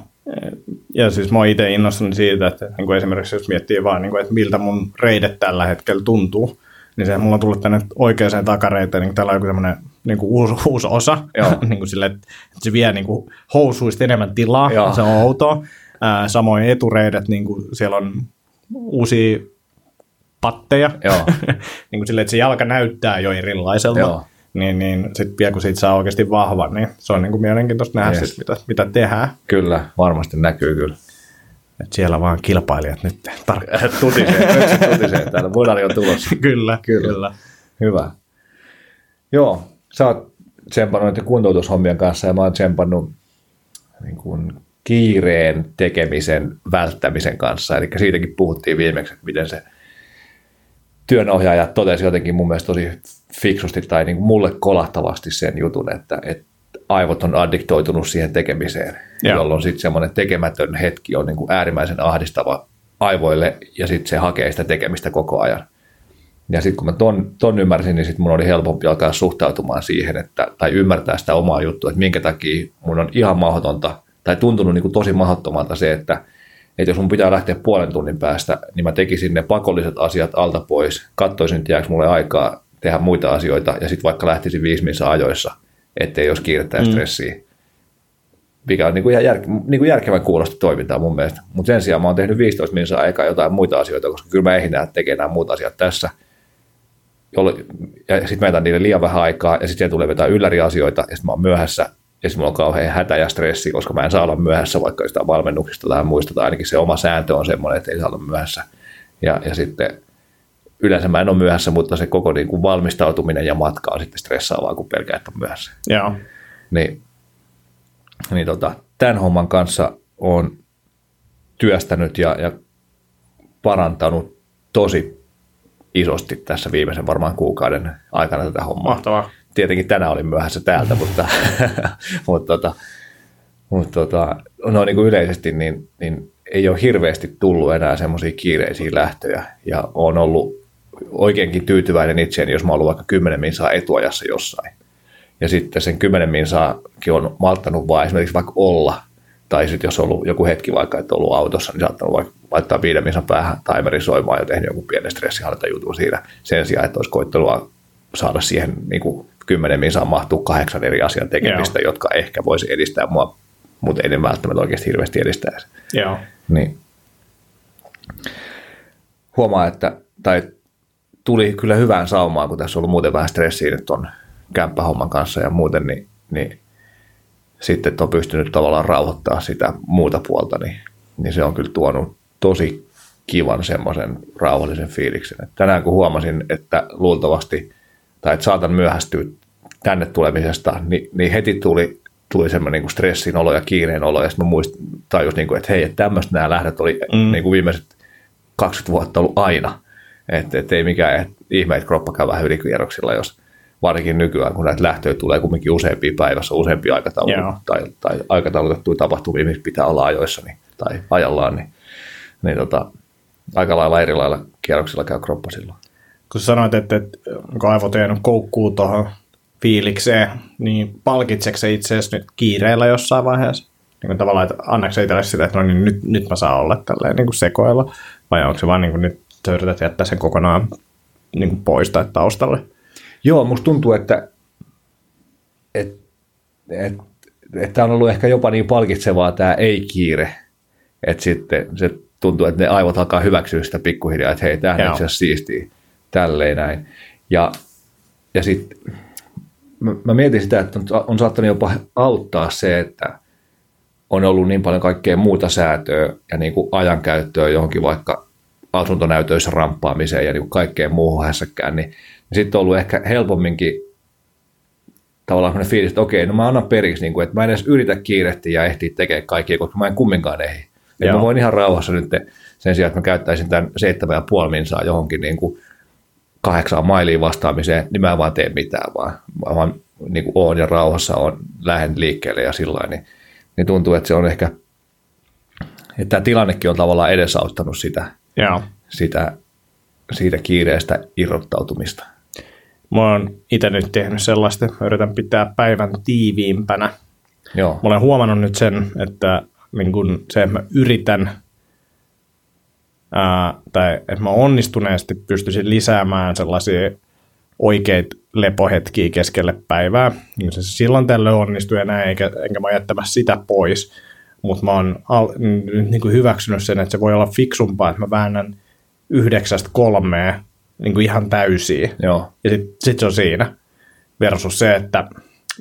ja siis mä oon itse innostunut siitä, että niin kuin esimerkiksi jos miettii vaan, niin kuin, että miltä mun reidet tällä hetkellä tuntuu, niin se mulla on tullut tänne oikeaan takareiteen, niin täällä on joku tämmöinen niin kuin uusi, uusi osa, niin kuin sille, että se vie niin kuin housuista enemmän tilaa, Joo. se on outoa. Ää, samoin etureidet, niin kuin siellä on uusia patteja, Joo. niin kuin sille, että se jalka näyttää jo erilaiselta. Joo. Niin, niin sitten vielä kun siitä saa oikeasti vahvan, niin se on niin kuin mielenkiintoista nähdä Yes. sit, mitä, mitä tehdään. Kyllä, varmasti näkyy kyllä. Et siellä vaan kilpailijat nyt tarkkaan. tutisee, tutisee täällä. Bodari on tulossa. Kyllä. kyllä, kyllä. Hyvä. Joo, sä oot tsempannut näiden kuntoutushommien kanssa ja mä oon tsempannut niin kuin kiireen tekemisen välttämisen kanssa. Eli siitäkin puhuttiin viimeksi, että miten se työnohjaaja totesi jotenkin mun mielestä tosi fiksusti tai niin kuin mulle kolahtavasti sen jutun, että, että aivot on addiktoitunut siihen tekemiseen, Joo. jolloin sitten semmoinen tekemätön hetki on niin kuin äärimmäisen ahdistava aivoille ja sitten se hakee sitä tekemistä koko ajan. Ja sitten kun mä ton, ton ymmärsin, niin sitten mun oli helpompi alkaa suhtautumaan siihen, että, tai ymmärtää sitä omaa juttua, että minkä takia mun on ihan mahdotonta, tai tuntunut niin kuin tosi mahdottomalta se, että, että jos mun pitää lähteä puolen tunnin päästä, niin mä tekisin ne pakolliset asiat alta pois, katsoisin, että jääkö mulle aikaa tehdä muita asioita, ja sitten vaikka lähtisin viisi minuuttia ajoissa, ettei olisi kiirettä ja stressiä. Mikä on niin kuin ihan jär, niin kuin järkevän kuulosta toimintaa mun mielestä. Mutta sen sijaan mä oon tehnyt 15 minuuttia aikaa jotain muita asioita, koska kyllä mä ehdin tekemään nämä muut asiat tässä – jolloin, ja sitten mä jätän niille liian vähän aikaa, ja sitten tulee vetää ylläriasioita, ja sitten mä oon myöhässä, ja sitten mulla on kauhean hätä ja stressi, koska mä en saa olla myöhässä, vaikka sitä valmennuksista tai muista, tai ainakin se oma sääntö on semmoinen, että ei saa olla myöhässä. Ja, ja sitten yleensä mä en ole myöhässä, mutta se koko niin kuin valmistautuminen ja matka on sitten stressaavaa, kun pelkää, että on myöhässä. Joo. Niin, niin tota, tämän homman kanssa on työstänyt ja, ja parantanut tosi isosti tässä viimeisen varmaan kuukauden aikana tätä hommaa. Mahtavaa. Tietenkin tänään olin myöhässä täältä, mutta, mutta, tota, mutta tota, no niin kuin yleisesti niin, niin ei ole hirveästi tullut enää semmoisia kiireisiä lähtöjä ja on ollut oikeinkin tyytyväinen itseeni, jos mä oon ollut vaikka 10 minsaa etuajassa jossain. Ja sitten sen 10 minsaakin on malttanut vaan esimerkiksi vaikka olla, tai sitten jos on ollut joku hetki vaikka, että on ollut autossa, niin saattanut vaikka laittaa viiden minsan päähän timerin soimaan ja tehnyt joku pienen stressihallintajutun siinä sen sijaan, että olisi koittelua saada siihen niin kuin 10 minsaan mahtuu kahdeksan eri asian tekemistä, Joo. jotka ehkä voisi edistää mua, mutta ei ne välttämättä oikeasti hirveästi edistäisi. Joo. Niin. Huomaa, että tai tuli kyllä hyvään saumaan, kun tässä on ollut muuten vähän stressiä nyt on kämppähomman kanssa ja muuten, niin, niin sitten että on pystynyt tavallaan rauhoittaa sitä muuta puolta, niin, niin se on kyllä tuonut tosi kivan semmoisen rauhallisen fiiliksen. Et tänään kun huomasin, että luultavasti, tai että saatan myöhästyä tänne tulemisesta, niin, niin heti tuli, tuli semmoinen niin stressin olo ja kiireen olo, ja sitten mä muistin, tajus, niin kuin, että hei, että tämmöistä nämä lähdöt oli mm. niin kuin viimeiset 20 vuotta ollut aina. Että et ei mikään et, ihme, että kroppa käy vähän ylikierroksilla, jos varsinkin nykyään, kun näitä lähtöjä tulee kuitenkin useampia päivässä, useampia aikatauluja yeah. tai, tai aikataulutettuja tapahtumia, missä pitää olla ajoissa niin, tai ajallaan, niin, niin tota, aika lailla eri lailla kierroksilla käy kroppa silloin. Kun sanoit, että, että kun aivot ei koukkuu tuohon fiilikseen, niin palkitseeko se itse asiassa nyt kiireellä jossain vaiheessa? Niin kuin tavallaan, että annaksä itselle sitä, että no niin, nyt, nyt mä saan olla tälleen niin kuin sekoilla, vai onko se vaan niin kuin nyt sä yrität jättää sen kokonaan niin kuin pois tai taustalle? Joo, musta tuntuu, että, että, että, että on ollut ehkä jopa niin palkitsevaa tämä ei-kiire, että sitten se tuntuu, että ne aivot alkaa hyväksyä sitä pikkuhiljaa, että hei, tämähän on siistiä, tälleen näin. Ja, ja sitten mä, mä mietin sitä, että on, on saattanut jopa auttaa se, että on ollut niin paljon kaikkea muuta säätöä ja niin kuin ajankäyttöä johonkin vaikka asuntonäytöissä ramppaamiseen ja niin kuin kaikkeen muuhun hässäkkään, niin, niin sitten on ollut ehkä helpomminkin tavallaan sellainen fiilis, että okei, no mä annan periksi, niin kuin, että mä en edes yritä kiirehtiä ja ehtiä tekemään kaikkia, koska mä en kumminkaan ehdi. Ja mä voin ihan rauhassa nyt sen sijaan, että mä käyttäisin tämän seitsemän ja puoli minsaa johonkin niin kuin kahdeksaan mailiin vastaamiseen, niin mä en vaan tee mitään, vaan, vaan niin kuin oon ja rauhassa on, lähden liikkeelle ja sillä niin, niin tuntuu, että se on ehkä, että tämä tilannekin on tavallaan edesauttanut sitä, Joo. sitä siitä kiireestä irrottautumista. Mä oon itse nyt tehnyt sellaista, yritän pitää päivän tiiviimpänä. Joo. Mä olen huomannut nyt sen, että niin kun se, että mä yritän ää, tai että mä onnistuneesti pystyisin lisäämään sellaisia oikeita lepohetkiä keskelle päivää. Niin se silloin tällöin onnistuu ja näin, eikä, enkä mä jättämään sitä pois. Mutta mä oon al, niin kuin hyväksynyt sen, että se voi olla fiksumpaa, että mä väännän yhdeksästä kolmeen niin kuin ihan täysiä. Joo. Ja sitten sit se on siinä. Versus se, että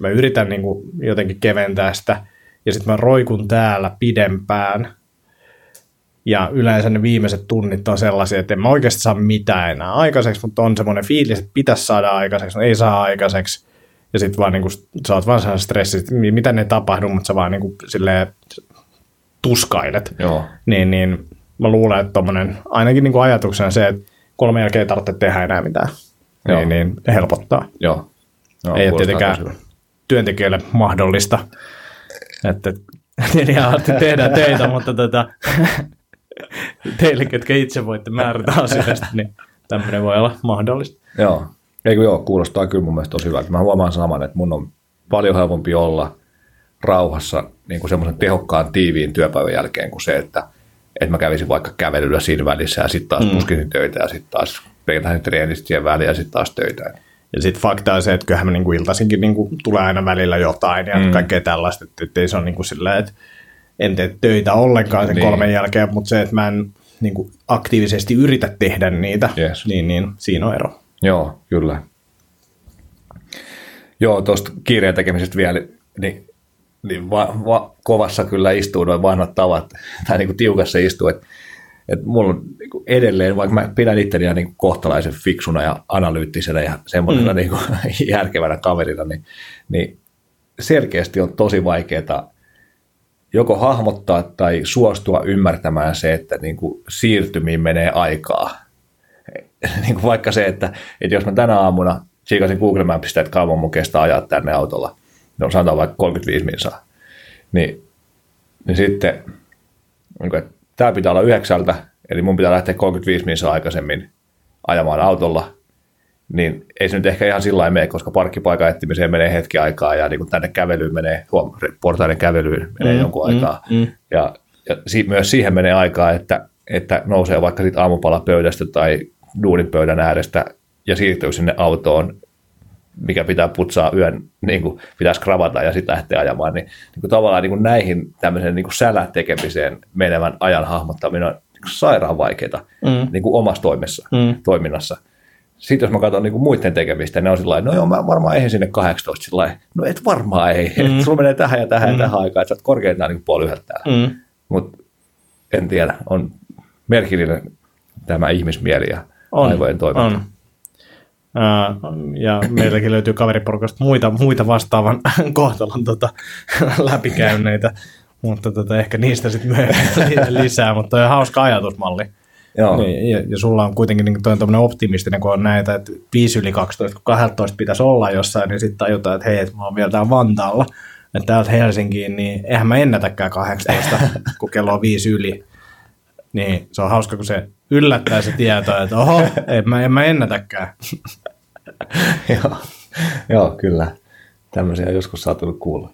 mä yritän niin kuin jotenkin keventää sitä, ja sitten mä roikun täällä pidempään, ja yleensä ne viimeiset tunnit on sellaisia, että en mä oikeasti saa mitään enää aikaiseksi, mutta on semmoinen fiilis, että pitäisi saada aikaiseksi, no ei saa aikaiseksi. Ja sitten vaan niinku, sä oot vaan sellainen stressi, että mitä ne tapahtuu, mutta sä vaan niinku silleen tuskailet. Joo. Niin, niin mä luulen, että tommonen, ainakin niinku ajatuksena se, että kolme jälkeen ei tarvitse tehdä enää mitään. Joo. Niin, niin helpottaa. Joo. Joo ei ole tietenkään työntekijöille mahdollista, että neljä tehdään töitä, mutta tota, teille, ketkä itse voitte määrätä asioista, niin tämmöinen voi olla mahdollista. Joo. Eikö joo, kuulostaa kyllä mun mielestä tosi hyvältä. Mä huomaan saman, että mun on paljon helpompi olla rauhassa niin kuin semmoisen tehokkaan tiiviin työpäivän jälkeen kuin se, että, että mä kävisin vaikka kävelyllä siinä välissä ja sitten taas mm. puskisin töitä ja sitten taas peitäisin treenistä siihen väliin ja sitten taas töitä. Ja sitten fakta on se, että kyllähän niin kuin iltaisinkin niin kuin tulee aina välillä jotain ja mm. kaikkea tällaista, että, ei se ole niin kuin sillä, että en tee töitä ollenkaan sen Niin. niin. kolmen jälkeen, mutta se, että mä en niin kuin aktiivisesti yritä tehdä niitä, Yes. niin, niin siinä on ero. Joo, kyllä. Joo, tuosta kiireen tekemisestä vielä, niin, niin va, va, kovassa kyllä istuu noin vanhat tavat, tai niin kuin tiukassa istuu, että et mulla on niin kuin edelleen, vaikka mä pidän itteni niin kuin kohtalaisen fiksuna ja analyyttisenä ja semmoisena mm. niin kuin, järkevänä kaverina, niin, niin selkeästi on tosi vaikeaa joko hahmottaa tai suostua ymmärtämään se, että niin kuin siirtymiin menee aikaa. niin kuin vaikka se, että, että jos mä tänä aamuna siikasin Google Mapsista, että kauan mun kestää ajaa tänne autolla, no sanotaan vaikka 35 minsaa, niin, niin sitten, niin että tämä pitää olla yhdeksältä, eli mun pitää lähteä 35 minsaa aikaisemmin ajamaan autolla, niin ei se nyt ehkä ihan sillä lailla mene, koska parkkipaikan etsimiseen menee hetki aikaa ja niin kuin tänne kävelyyn menee, huom, portaiden kävelyyn menee mm, jonkun aikaa. mm. Ja, ja si, myös siihen menee aikaa, että, että nousee vaikka sit aamupalapöydästä tai duunipöydän äärestä ja siirtyy sinne autoon, mikä pitää putsaa yön, niin kuin pitäisi kravata ja sitten lähteä ajamaan, niin, niin kuin tavallaan niin kuin näihin tämmöisen niin kuin sälän tekemiseen menevän ajan hahmottaminen on niin sairaan vaikeaa Mm. niin kuin omassa toimessa, Mm. toiminnassa. Sitten jos mä katson niin kuin muiden tekemistä, ne on sillä no joo, mä varmaan eihän sinne 18 sillä no et varmaan ei, mm. sulla menee tähän ja tähän mm. ja tähän aikaan, että sä oot korkeintaan niin kuin puoli yhdeltä täällä. Mm. Mutta en tiedä, on merkillinen tämä ihmismieli ja On, aivojen toiminta. on. Ja meilläkin löytyy kaveriporukasta muita, muita vastaavan kohtalon tota, läpikäynneitä, mutta tota, ehkä niistä sitten myöhemmin lisää, mutta on hauska ajatusmalli. Joo. Niin, ja, ja sulla on kuitenkin niin toi optimistinen, kun on näitä, että 5 yli 12, kun 12 pitäisi olla jossain, niin sitten tajutaan, että hei, että mä oon vielä täällä Vantaalla, että täältä Helsinkiin, niin eihän mä ennätäkään 18, kun kello on 5 yli. Niin se on hauska, kun se yllättää se tieto, että oho, en mä, en mä ennätäkään. Joo. Joo, kyllä. Tämmöisiä joskus saattanut kuulla.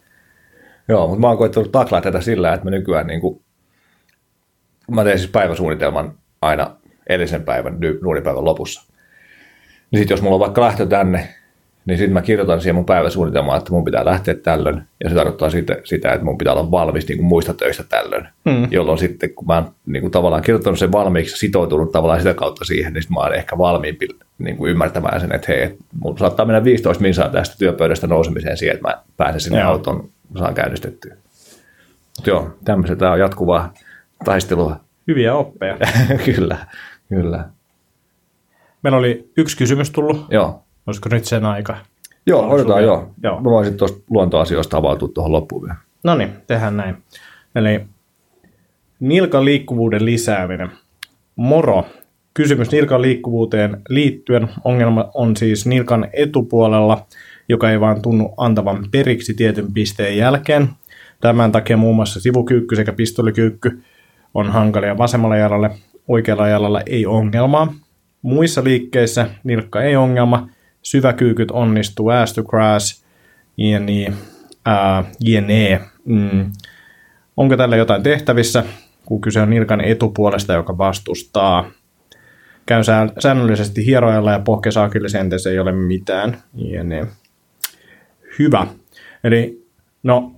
Joo, mutta mä oon koettanut taklaa tätä sillä, että mä nykyään niin kuin, mä teen siis päiväsuunnitelman aina edellisen päivän duunipäivän lopussa. Niin sitten jos mulla on vaikka lähtö tänne, niin sitten mä kirjoitan siihen mun päiväsuunnitelmaan, että mun pitää lähteä tällöin, ja se tarkoittaa sitä, sitä että mun pitää olla valmis niin kuin muista töistä tällöin, mm. jolloin sitten kun mä oon niin kuin tavallaan kirjoittanut sen valmiiksi, sitoutunut tavallaan sitä kautta siihen, niin mä oon ehkä valmiimpi niin kuin ymmärtämään sen, että hei, mun saattaa mennä 15 minsaa tästä työpöydästä nousemiseen siihen, että mä pääsen sinne Joo. auton, saan käynnistettyä. Mutta joo, tämmöistä tämä on jatkuvaa taistelua. Hyviä oppeja. kyllä, kyllä. Meillä oli yksi kysymys tullut. Joo, Olisiko nyt sen aika? joo Onko odotetaan. Joo. joo. Mä voisin tuosta luontoasioista avautua tuohon loppuun vielä. No niin, tehdään näin. Eli nilkan liikkuvuuden lisääminen. Moro. Kysymys nilkan liikkuvuuteen liittyen. Ongelma on siis nilkan etupuolella, joka ei vaan tunnu antavan periksi tietyn pisteen jälkeen. Tämän takia muun muassa sivukyykky sekä pistolikyykky on hankalia vasemmalla jalalla, oikealla jalalla ei ongelmaa. Muissa liikkeissä nilkka ei ongelma, syväkyykyt onnistuu, ass to grass, jne. Ää, jne. Mm. Onko tällä jotain tehtävissä, kun kyse on nilkan etupuolesta, joka vastustaa? Käyn sää- säännöllisesti hierojalla ja pohkesaakillisenteessä ei ole mitään. Jne. Hyvä. Eli no,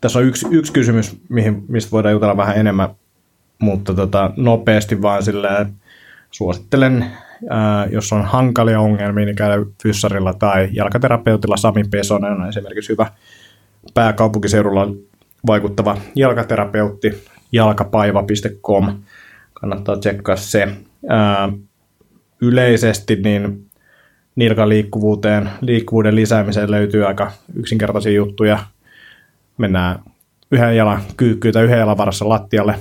tässä on yksi, yksi kysymys, mihin, mistä voidaan jutella vähän enemmän, mutta tota, nopeasti vaan silleen, suosittelen, jos on hankalia ongelmia, niin käydä fyssarilla tai jalkaterapeutilla. Sami Pesonen on esimerkiksi hyvä pääkaupunkiseudulla vaikuttava jalkaterapeutti, jalkapaiva.com. Kannattaa tsekkaa se. Yleisesti niin nilkan liikkuvuuteen, liikkuvuuden lisäämiseen löytyy aika yksinkertaisia juttuja. Mennään yhden jalan kyykkyyn tai yhden jalan varassa lattialle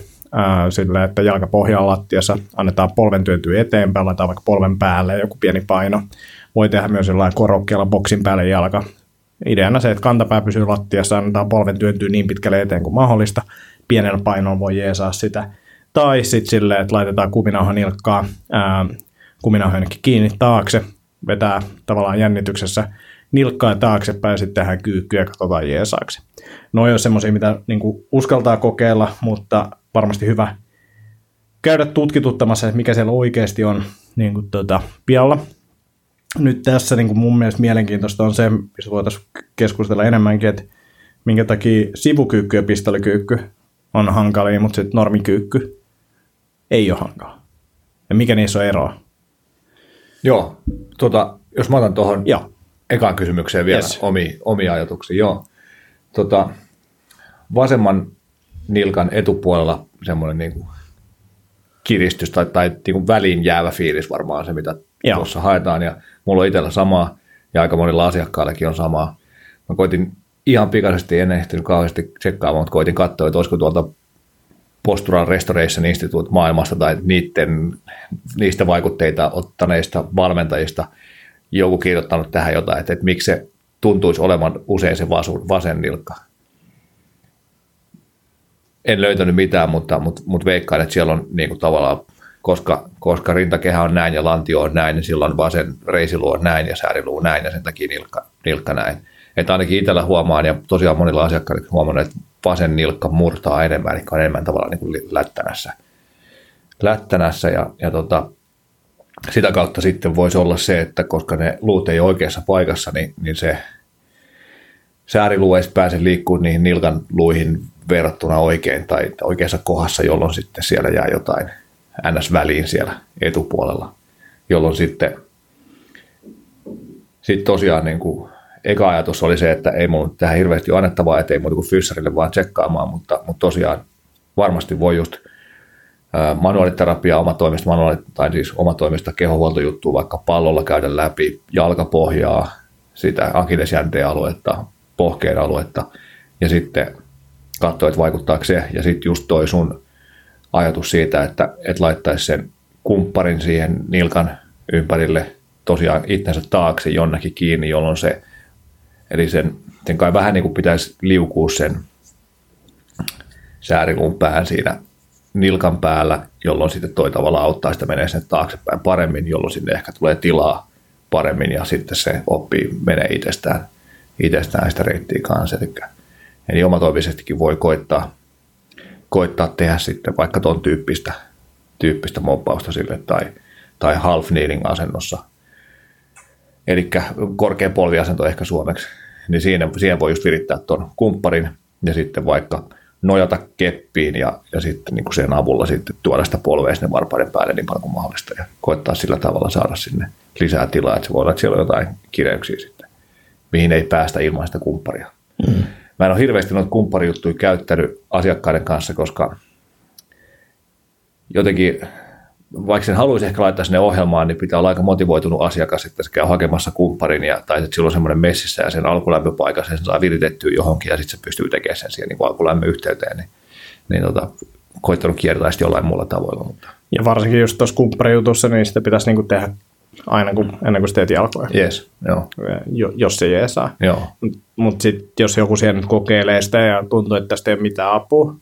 sillä, että jalka pohjaa lattiassa, annetaan polven työntyä eteenpäin, laitetaan vaikka polven päälle joku pieni paino. Voi tehdä myös jollain korokkeella boksin päälle jalka. Ideana se, että kantapää pysyy lattiassa, annetaan polven työntyä niin pitkälle eteen kuin mahdollista. Pienellä painolla voi jeesaa sitä. Tai sitten silleen, että laitetaan kuminauha nilkkaa, kuminauha kiinni taakse, vetää tavallaan jännityksessä nilkkaa taaksepäin sitten tehdään kyykkyä ja katsotaan jeesaaksi. No ole semmoisia, mitä niin uskaltaa kokeilla, mutta varmasti hyvä käydä tutkituttamassa, että mikä siellä oikeasti on niin kuin, tuota, pialla. Nyt tässä niin kuin mun mielestä mielenkiintoista on se, mistä voitaisiin keskustella enemmänkin, että minkä takia sivukyykky ja pistolikyykky on hankalia, mutta sitten normikyykky ei ole hankala. Ja mikä niissä on eroa? Joo, tota, jos mä otan tuohon Joo. ekaan kysymykseen vielä Yes. yes. omi, omia ajatuksia. Joo. Tota, vasemman nilkan etupuolella semmoinen niin kuin kiristys tai, tai niin kuin väliin jäävä fiilis varmaan se, mitä Joo. tuossa haetaan. Ja mulla on itsellä samaa ja aika monilla asiakkaillakin on samaa. Mä koitin ihan pikaisesti, en ehtinyt kauheasti tsekkaamaan, mutta koitin katsoa, että olisiko tuolta Postural Restoration Institute maailmasta tai niiden, niistä vaikutteita ottaneista valmentajista joku kirjoittanut tähän jotain, että, että miksi se tuntuisi olevan usein se vasen nilkka. En löytänyt mitään, mutta, mutta, mutta veikkaan, että siellä on niin kuin tavallaan, koska, koska rintakehä on näin ja lantio on näin, niin silloin vasen reisiluu on näin ja sääriluu näin ja sen takia nilkka, nilkka näin. Että ainakin itsellä huomaan ja tosiaan monilla asiakkailla huomaan, että vasen nilkka murtaa enemmän, eli on enemmän tavallaan niin kuin lättänässä. lättänässä ja, ja tota, sitä kautta sitten voisi olla se, että koska ne luut ei ole oikeassa paikassa, niin, niin se sääriluu ei pääse liikkumaan niihin nilkan luihin verrattuna oikein tai oikeassa kohdassa, jolloin sitten siellä jää jotain ns-väliin siellä etupuolella, jolloin sitten sitten tosiaan niin kuin, eka ajatus oli se, että ei mulla tähän hirveästi ole annettavaa, että ei muuta kuin fyssarille vaan tsekkaamaan, mutta, mutta tosiaan varmasti voi just manuaaliterapia, omatoimista, manuaali, tai siis omatoimista kehohuoltojuttua, vaikka pallolla käydä läpi jalkapohjaa, sitä akillesjänteen aluetta, pohkeen aluetta, ja sitten katsoa, että vaikuttaako se, ja sitten just toi sun ajatus siitä, että, että laittaisi sen kumpparin siihen nilkan ympärille tosiaan itsensä taakse jonnekin kiinni, jolloin se, eli sen, sen kai vähän niin kuin pitäisi liukua sen sääriluun pään siinä nilkan päällä, jolloin sitten toi tavalla auttaa sitä menee sen taaksepäin paremmin, jolloin sinne ehkä tulee tilaa paremmin ja sitten se oppii menee itsestään, itsestään sitä reittiä kanssa. Eli, eli omatoimisestikin voi koittaa, koittaa tehdä sitten vaikka tuon tyyppistä, tyyppistä moppausta sille tai, tai half kneeling asennossa. Eli korkean polviasento ehkä suomeksi. Niin siinä, siihen voi just virittää tuon kumpparin ja sitten vaikka nojata keppiin ja, ja sitten niin kuin sen avulla sitten tuoda sitä polvea sinne varpaiden päälle niin paljon kuin mahdollista ja koittaa sillä tavalla saada sinne lisää tilaa, että se voi olla, että siellä on jotain kireyksiä sitten, mihin ei päästä ilman sitä kumpparia. Mm. Mä en ole hirveästi noita kumpparijuttuja käyttänyt asiakkaiden kanssa, koska jotenkin vaikka sen haluaisi ehkä laittaa sinne ohjelmaan, niin pitää olla aika motivoitunut asiakas, että se käy hakemassa kumpparin ja, tai että sillä on semmoinen messissä ja sen alkulämpöpaikassa sen saa viritettyä johonkin ja sitten se pystyy tekemään sen siihen niin alkulämmön yhteyteen, niin, niin tota, koittanut kiertää jollain muulla tavoilla. Mutta. Ja varsinkin just tuossa kumpparijutussa, niin sitä pitäisi niinku tehdä aina kun, ennen kuin teet jalkoja. Yes, joo. Jos se jeesaa. Joo. Mutta sitten jos joku siellä nyt kokeilee sitä ja tuntuu, että tästä ei ole mitään apua,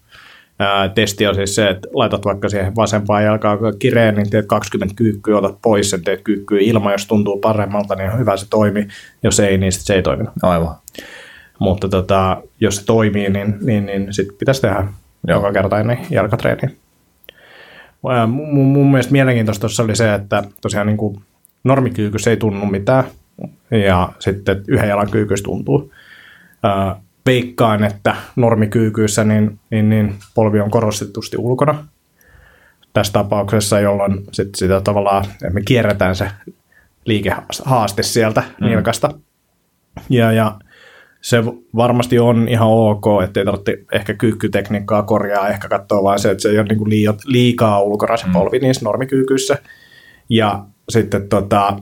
Ää, testi on siis se, että laitat vaikka siihen vasempaan jalkaan kireen, niin teet 20 kyykkyä, otat pois sen, teet kyykkyä ilman, jos tuntuu paremmalta, niin hyvä se toimi. Jos ei, niin sit se ei toimi. Aivan. Mutta tota, jos se toimii, niin, niin, niin sitten pitäisi tehdä Joo. joka kerta ennen jalkatreeniä. Mun, mun mielestä mielenkiintoista tuossa oli se, että tosiaan niin kuin normikyykyssä ei tunnu mitään, ja sitten yhden jalan kyykyssä tuntuu veikkaan, että normikyykyissä niin, niin, niin polvi on korostetusti ulkona tässä tapauksessa, jolloin sit sitä tavallaan me kierretään se liikehaaste sieltä mm. nilkasta. Ja, ja se varmasti on ihan ok, että ei tarvitse ehkä kyykkytekniikkaa korjaa, ehkä katsoa vain se, että se ei ole niin liikaa ulkona se mm. polvi niissä normikyykyissä. Ja sitten tota,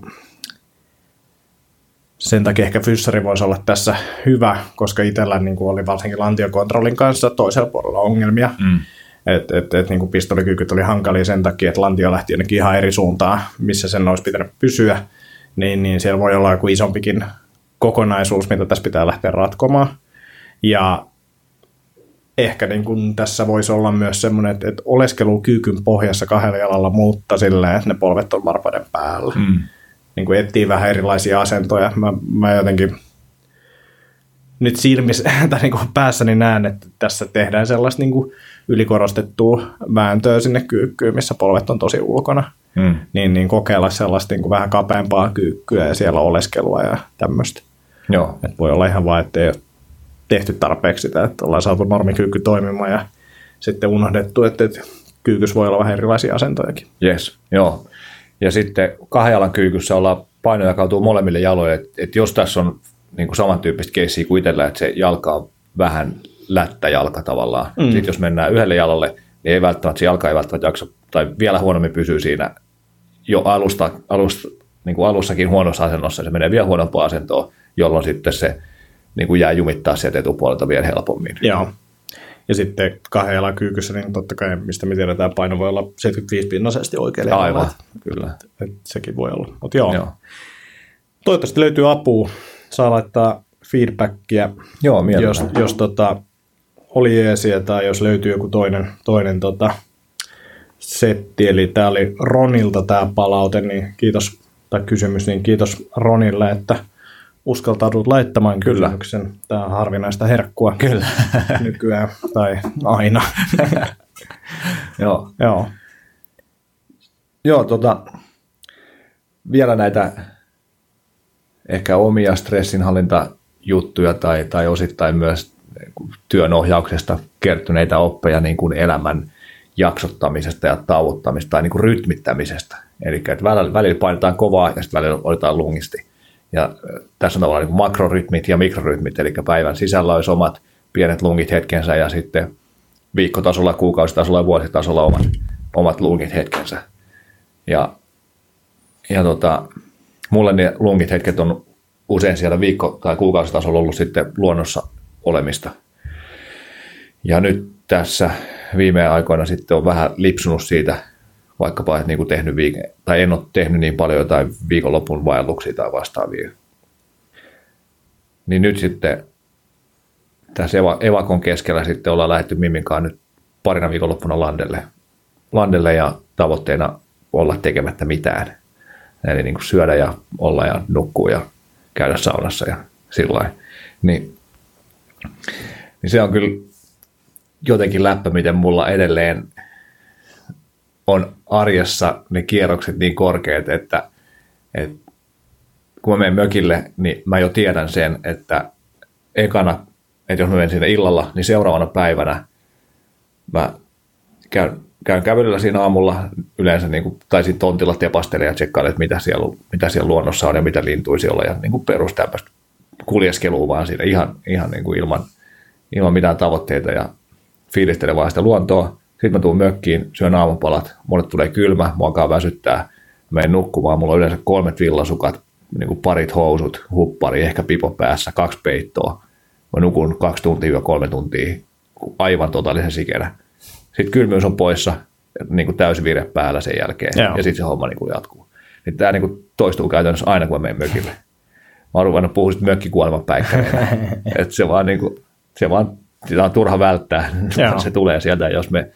sen takia ehkä fyssari voisi olla tässä hyvä, koska itsellä niin kuin oli varsinkin lantiokontrollin kanssa toisella puolella ongelmia. Mm. Että et, et, niin pistolikykyt oli hankalia sen takia, että lantio lähti jonnekin ihan eri suuntaan, missä sen olisi pitänyt pysyä. Niin, niin siellä voi olla joku isompikin kokonaisuus, mitä tässä pitää lähteä ratkomaan. Ja ehkä niin kuin tässä voisi olla myös semmoinen, että, että oleskelu kyykyn pohjassa kahdella jalalla, mutta silleen, että ne polvet on varpaiden päällä. Mm niin kuin etsii vähän erilaisia asentoja. Mä, mä jotenkin nyt silmissä tai niin kuin päässäni näen, että tässä tehdään sellaista niin kuin ylikorostettua vääntöä sinne kyykkyyn, missä polvet on tosi ulkona. Hmm. Niin, niin kokeilla sellaista niin kuin vähän kapeampaa kyykkyä ja siellä oleskelua ja tämmöistä. Joo. Et voi olla ihan vaan, että ei ole tehty tarpeeksi sitä, että ollaan saatu normikyykky toimimaan ja sitten unohdettu, että, että kyykys voi olla vähän erilaisia asentojakin. Yes, joo. Ja sitten kahden jalan kyykyssä ollaan paino jakautuu molemmille jaloille, että et jos tässä on niin kuin samantyyppistä keissiä kuin itsellä, että se jalka on vähän lättä jalka tavallaan. Mm. Sitten jos mennään yhdelle jalalle, niin ei välttämättä, se jalka ei välttämättä jaksa, tai vielä huonommin pysyy siinä jo alusta, alusta niin kuin alussakin huonossa asennossa, se menee vielä huonompaan asentoon, jolloin sitten se niin kuin jää jumittaa sieltä etupuolelta vielä helpommin. Joo. Ja sitten kahden jalan kyykyssä, niin totta kai, mistä me tiedetään, paino voi olla 75 pinnaisesti oikealle Aivan, kyllä. Et, et, sekin voi olla. Mutta joo. joo. Toivottavasti löytyy apua. Saa laittaa feedbackia, joo, jos, jos tota, oli jeesiä tai jos löytyy joku toinen, toinen tota, setti. Eli tämä oli Ronilta tämä palaute, niin kiitos, tai kysymys, niin kiitos Ronille, että – uskaltaudut laittamaan Kyllä. kysymyksen. Tämä on harvinaista herkkua Kyllä. nykyään tai aina. Joo. Joo. Joo, tota, vielä näitä ehkä omia stressinhallintajuttuja tai, tai osittain myös työnohjauksesta kertyneitä oppeja niin kuin elämän jaksottamisesta ja tauottamista tai niin kuin rytmittämisestä. Eli että välillä, välillä painetaan kovaa ja sitten välillä otetaan lungisti. Ja tässä on tavallaan niin makrorytmit ja mikrorytmit, eli päivän sisällä olisi omat pienet lungit hetkensä ja sitten viikkotasolla, kuukausitasolla ja vuositasolla omat, omat lunkit hetkensä. Ja, ja tota, mulle ne lunkit hetket on usein siellä viikko- tai kuukausitasolla ollut sitten luonnossa olemista. Ja nyt tässä viime aikoina sitten on vähän lipsunut siitä, vaikkapa että niin tehnyt viike- tai en ole tehnyt niin paljon jotain viikonlopun vaelluksia tai vastaavia. Niin nyt sitten tässä evakon keskellä sitten ollaan lähdetty Miminkaan nyt parina viikonloppuna landelle, landelle ja tavoitteena olla tekemättä mitään. Eli niin kuin syödä ja olla ja nukkua ja käydä saunassa ja sillä niin, niin se on kyllä jotenkin läppä, miten mulla edelleen on arjessa ne kierrokset niin korkeat, että, että kun mä menen mökille, niin mä jo tiedän sen, että ekana, että jos mä menen sinne illalla, niin seuraavana päivänä mä käyn, käyn kävelyllä siinä aamulla yleensä, niin kuin, tai siinä tontilla tepastelen ja tsekkailen, että mitä siellä, mitä siellä luonnossa on ja mitä lintuja siellä on, ja niin kuin perus kuljeskelua vaan siinä ihan, ihan niin kuin ilman, ilman mitään tavoitteita, ja fiilistelen vaan sitä luontoa. Sitten mä tuun mökkiin, syön aamupalat, mulle tulee kylmä, mua alkaa väsyttää, menen nukkumaan, mulla on yleensä kolmet villasukat, niin kuin parit housut, huppari, ehkä pipo päässä, kaksi peittoa. Mä nukun kaksi tuntia kolme tuntia aivan totaalisen sikenä. Sitten kylmyys on poissa, niin kuin täysi vire päällä sen jälkeen, Joo. ja sitten se homma niin kuin jatkuu. Niin tämä niin kuin toistuu käytännössä aina, kun mä menen mökille. Mä oon ruvennut puhua sitten mökkikuoleman päikkäreinä. että se vaan, niin kuin, se vaan sitä on turha välttää, se tulee sieltä, jos me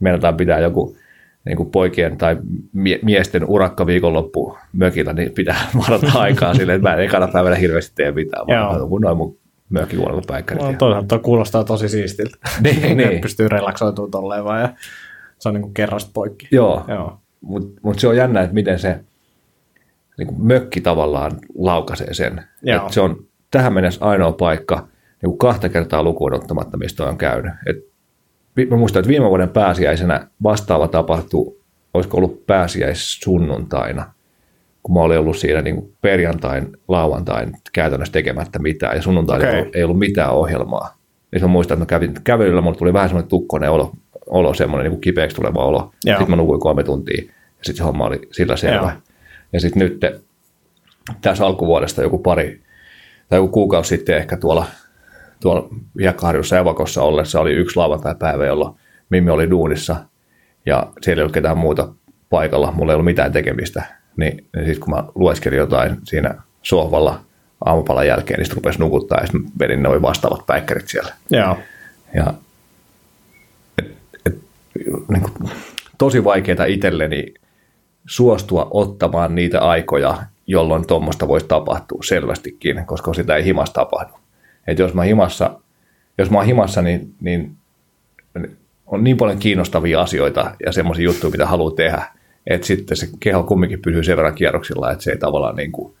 meinataan pitää joku niin kuin poikien tai mie- miesten urakka viikonloppu mökillä, niin pitää varata aikaa sille, että mä en ekana päivänä hirveästi tee mitään, vaan kun noin mun mökkihuonelupäikkärit. No, toisaalta tuo kuulostaa tosi siistiltä. niin, niin. Pystyy relaksoitumaan tolleen vaan ja se on niin kuin kerrasta poikki. Joo, Joo. mutta mut se on jännä, että miten se niin kuin mökki tavallaan laukaisee sen. Että se on tähän mennessä ainoa paikka, niin kuin kahta kertaa lukuun ottamatta, mistä on käynyt. Et mä muistan, että viime vuoden pääsiäisenä vastaava tapahtui, olisiko ollut pääsiäissunnuntaina, kun mä olin ollut siinä niin perjantain, lauantain käytännössä tekemättä mitään, ja sunnuntaina okay. ei ollut mitään ohjelmaa. Ja mä muistan, että mä kävin kävelyllä, mulla tuli vähän semmoinen tukkoinen olo, olo semmoinen niin kuin kipeäksi tuleva olo. Joo. Sitten mä nukuin kolme tuntia, ja sitten se homma oli sillä selvä. Joo. Ja sitten nyt tässä alkuvuodesta joku pari, tai joku kuukausi sitten ehkä tuolla tuolla Hiekkaharjussa Evakossa ollessa oli yksi lauantai-päivä, jolloin Mimmi oli duunissa ja siellä ei ollut ketään muuta paikalla, mulla ei ollut mitään tekemistä, niin, niin sitten kun mä lueskelin jotain siinä sohvalla aamupalan jälkeen, niin sitten rupesi nukuttaa ja sitten vedin noin vastaavat päikkärit siellä. Joo. Ja et, et, niin kuin, tosi vaikeaa itselleni suostua ottamaan niitä aikoja, jolloin tuommoista voisi tapahtua selvästikin, koska sitä ei himas tapahdu. Että jos mä himassa, jos mä oon himassa, niin, niin on niin paljon kiinnostavia asioita ja semmoisia juttuja, mitä haluaa tehdä, että sitten se keho kumminkin pysyy sen verran kierroksilla, että se ei tavallaan niin kuin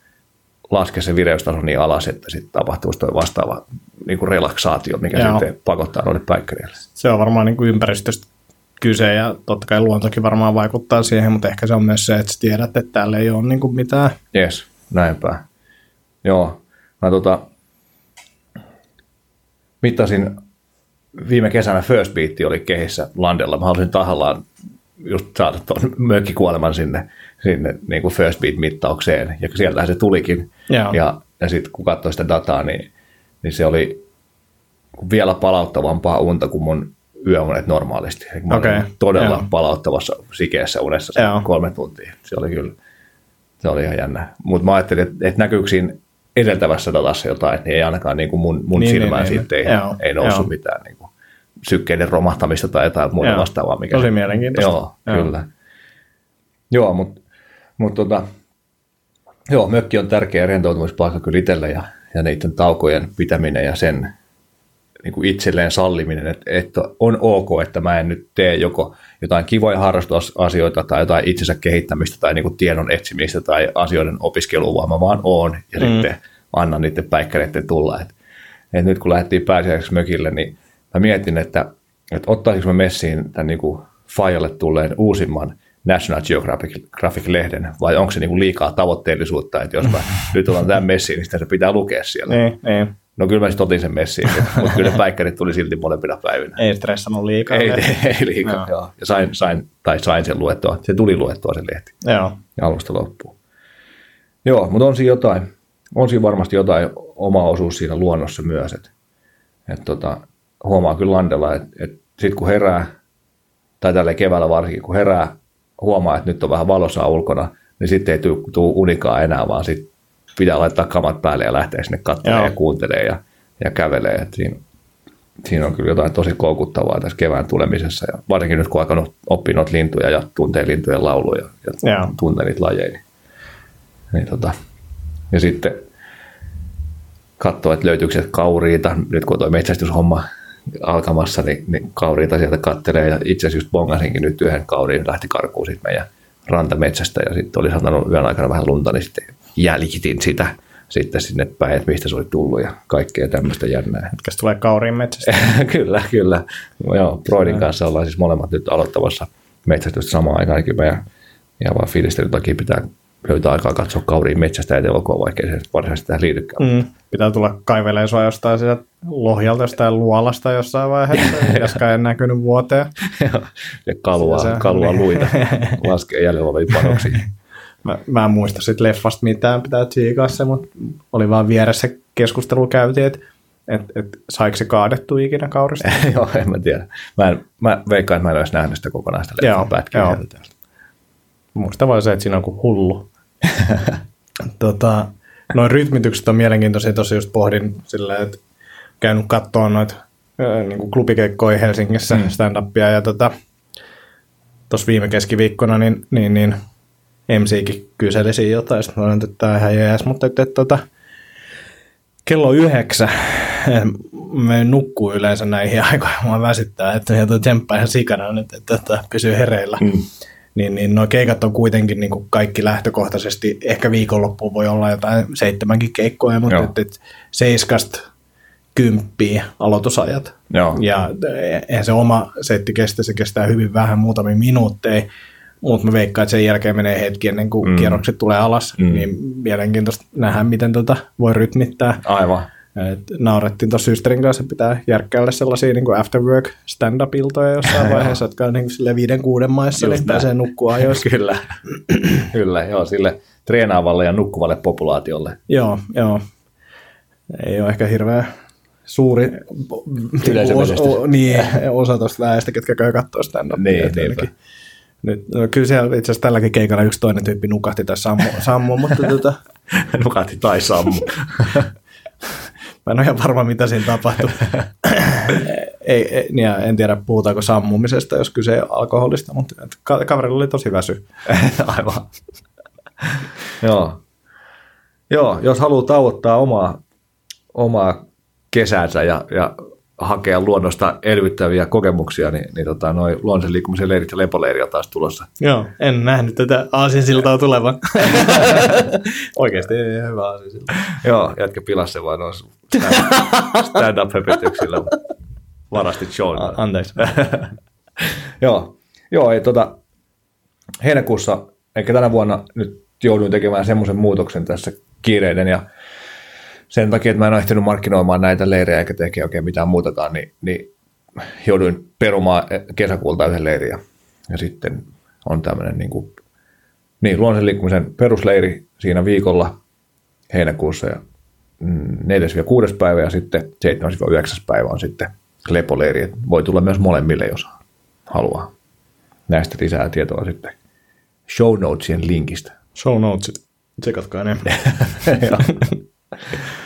laske se vireystaso niin alas, että sitten tapahtuu tuo vastaava niin kuin relaksaatio, mikä Joo. sitten pakottaa noille päikkäreille. Se on varmaan niin kuin ympäristöstä kyse ja totta kai luontokin varmaan vaikuttaa siihen, mutta ehkä se on myös se, että tiedät, että täällä ei ole niin kuin mitään. Jes, näinpä. Joo. Mä tota, mittasin viime kesänä First Beat oli kehissä landella. Mä halusin tahallaan just saada tuon mökkikuoleman sinne, sinne niin kuin First Beat-mittaukseen, ja sieltähän se tulikin. Joo. Ja, ja sitten kun katsoi sitä dataa, niin, niin se oli vielä palauttavampaa unta kuin mun yöunet normaalisti. Mä okay. todella Joo. palauttavassa sikeessä unessa Joo. kolme tuntia. Se oli kyllä, se oli ihan jännä. Mutta mä ajattelin, että, että näkyykö siinä edeltävässä datassa jotain, niin ei ainakaan niin kuin mun, mun niin, niin silmään niin, siitä niin. ei, ei noussut joo. mitään niin kuin sykkeiden romahtamista tai jotain muuta joo. vastaavaa. Mikä Tosi mielenkiintoista. Joo, joo. kyllä. Joo, mutta mut tota, joo, mökki on tärkeä rentoutumispaikka kyllä itselle ja, ja niiden taukojen pitäminen ja sen niin kuin itselleen salliminen, että, että on ok, että mä en nyt tee joko jotain kivoja harrastusasioita tai jotain itsensä kehittämistä tai niin kuin tiedon etsimistä tai asioiden opiskelua, vaan mä vaan oon ja mm. sitten annan niiden päikkäreiden tulla. Et, et nyt kun lähdettiin pääsiäiseksi mökille, niin mä mietin, että, että ottaisinko mä messiin tämän niin kuin Fajalle tulleen uusimman National Geographic-lehden, vai onko se niin kuin liikaa tavoitteellisuutta, että jos mä nyt otan tämän messiin, niin sitä se pitää lukea siellä. Niin, niin. No kyllä mä sitten otin sen messiin, mutta kyllä ne päikkärit tuli silti molempina päivinä. Ei stressannut liikaa. Ei, ei, ei liikaa, joo. joo. Ja sain, sain, tai sain sen luettua. Se tuli luettua se lehti. Joo. Alusta loppuun. Joo, mutta on siinä jotain, on siinä varmasti jotain oma osuus siinä luonnossa myös. Että et tota, huomaa kyllä Landella, että et sitten kun herää, tai tällä keväällä varsinkin, kun herää, huomaa, että nyt on vähän valossa ulkona, niin sitten ei tule unikaa enää, vaan sitten pitää laittaa kamat päälle ja lähteä sinne katsomaan ja kuuntelee ja, ja kävelee. Et siinä, siinä on kyllä jotain tosi koukuttavaa tässä kevään tulemisessa. Ja varsinkin nyt kun alkanut oppia noita lintuja ja tuntee lintujen lauluja ja, ja. tuntee niitä lajeja. Niin, niin tota. Ja sitten katsoa, että löytyykö sieltä kauriita. Nyt kun tuo metsästyshomma alkamassa, niin, niin kauriita sieltä kattelee. Ja itse asiassa just bongasinkin nyt yhden kauriin, lähti karkuun sitten meidän rantametsästä ja sitten oli satanut yön aikana vähän lunta, niin sitten jäljitin sitä sitten sinne päin, että mistä se oli tullut ja kaikkea tämmöistä jännää. Mitkä tulee kauriin metsästä? kyllä, kyllä. Joo, Broidin kanssa ollaan siis molemmat nyt aloittavassa metsästystä samaan aikaan. Kyllä meidän ihan vaan fiilistelyn takia pitää löytää aikaa katsoa kauriin metsästä ja telokoa, vaikka se varsinaisesti tähän liitykään. Mm. Pitää tulla kaivelemaan sua jostain sieltä lohjalta jostain luolasta jossain vaiheessa, joskaan ei näkynyt vuoteen. ja kalua, kalua luita, laskee jäljellä oleviin panoksiin. Mä, mä en muista sitten leffasta mitään, pitää tsiikaa se, mutta oli vaan vieressä keskustelu käytiin, että et, et, saiko se kaadettu ikinä kaurista? joo, en mä tiedä. Mä, en, mä veikkaan, että mä en olisi nähnyt sitä kokonaista leffan pätkää. Muista vaan se, että siinä on kuin hullu. tota, noin rytmitykset on mielenkiintoisia, tosi just pohdin silleen, että käynyt katsoa noita niin klubikeikkoja Helsingissä, mm. stand-upia ja tota, tuossa viime keskiviikkona, niin, niin, niin MCkin kyseli siinä jotain, sitten sanoin, että tämä ihan jees, mutta että, että, että kello yhdeksän, me nukkuu yleensä näihin aikoihin, mua väsyttää, että sieltä tsemppaa ihan sikana nyt, että, että pysyy hereillä. Mm. Niin, niin nuo keikat on kuitenkin niin kuin kaikki lähtökohtaisesti, ehkä viikonloppuun voi olla jotain seitsemänkin keikkoja, mutta että, että seiskasta kymppiä aloitusajat. Joo. Ja eihän se oma setti kestä, se kestää hyvin vähän, muutamia minuutteja mutta mä veikkaan, että sen jälkeen menee hetki ennen kuin mm. kierrokset tulee alas, mm. niin mielenkiintoista nähdä, miten tota voi rytmittää. Aivan. Et naurettiin tuossa systerin kanssa, pitää järkkäillä sellaisia niin kuin after work stand-up-iltoja jossain vaiheessa, jotka on niin kuin sille viiden kuuden maissa, Just niin pääsee nukkua ajoissa. Kyllä, kyllä, joo, sille treenaavalle ja nukkuvalle populaatiolle. Joo, joo. Ei ole ehkä hirveä suuri osa, o, niin, osa tuosta väestä, ketkä käy katsoa stand-upia. Niin, niinpä. Nyt, no, kyllä siellä itse asiassa tälläkin keikalla yksi toinen tyyppi nukahti tai sammu, sammu mutta tota... nukahti tai sammu. Mä en ole ihan varma, mitä siinä tapahtui. ei, ei, niin en tiedä, puhutaanko sammumisesta, jos kyse alkoholista, mutta kaverilla oli tosi väsy. Aivan. Joo. Joo, jos haluaa tauottaa omaa, omaa kesänsä ja, ja hakea luonnosta elvyttäviä kokemuksia, niin, niin tota, noin luonnollisen liikkumisen leirit ja lepoleiri on taas tulossa. Joo, en nähnyt tätä aasinsiltaa tulevan. Oikeasti ei hyvä aasinsilta. Joo, jätkä pilasi se vaan noissa stand-up-höpötyksillä. Varastit show. Anteeksi. Joo, Joo ei, tota, heinäkuussa, eikä tänä vuonna nyt jouduin tekemään semmoisen muutoksen tässä kiireiden ja sen takia, että mä en ehtinyt markkinoimaan näitä leirejä eikä tekee oikein mitään muutakaan, niin, niin jouduin perumaan kesäkuulta yhden leiriä. Ja sitten on tämmöinen niin kuin, niin, luonnollisen liikkumisen perusleiri siinä viikolla heinäkuussa ja 4-6. Mm, päivä ja sitten 7-9. päivä on sitten lepoleiri. Voi tulla myös molemmille, jos haluaa. Näistä lisää tietoa sitten show notesien linkistä. Show notesit, tsekatkaa ne.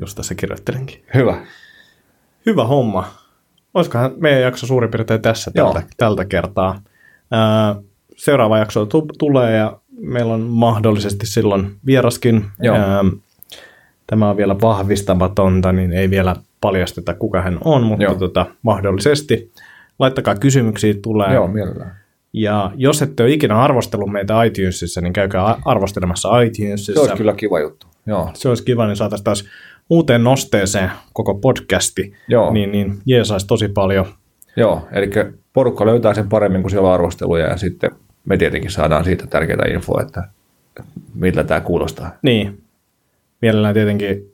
Just tässä kirjoittelenkin. Hyvä. Hyvä homma. Olisikohan meidän jakso suurin piirtein tässä tältä, tältä kertaa. Ää, seuraava jakso t- tulee ja meillä on mahdollisesti silloin vieraskin. Joo. Ää, tämä on vielä vahvistamatonta, niin ei vielä paljasteta kuka hän on, mutta tota, mahdollisesti. Laittakaa kysymyksiä tulee. Joo, mielellään. Ja jos ette ole ikinä arvostellut meitä iTunesissa, niin käykää arvostelemassa iTunesissa. Se olisi kyllä kiva juttu. Joo. Se olisi kiva, niin saataisiin taas uuteen nosteeseen koko podcasti, Joo. niin, niin jeesaisi tosi paljon. Joo, eli porukka löytää sen paremmin, kuin siellä on arvosteluja, ja sitten me tietenkin saadaan siitä tärkeää infoa, että millä tämä kuulostaa. Niin. Mielellään tietenkin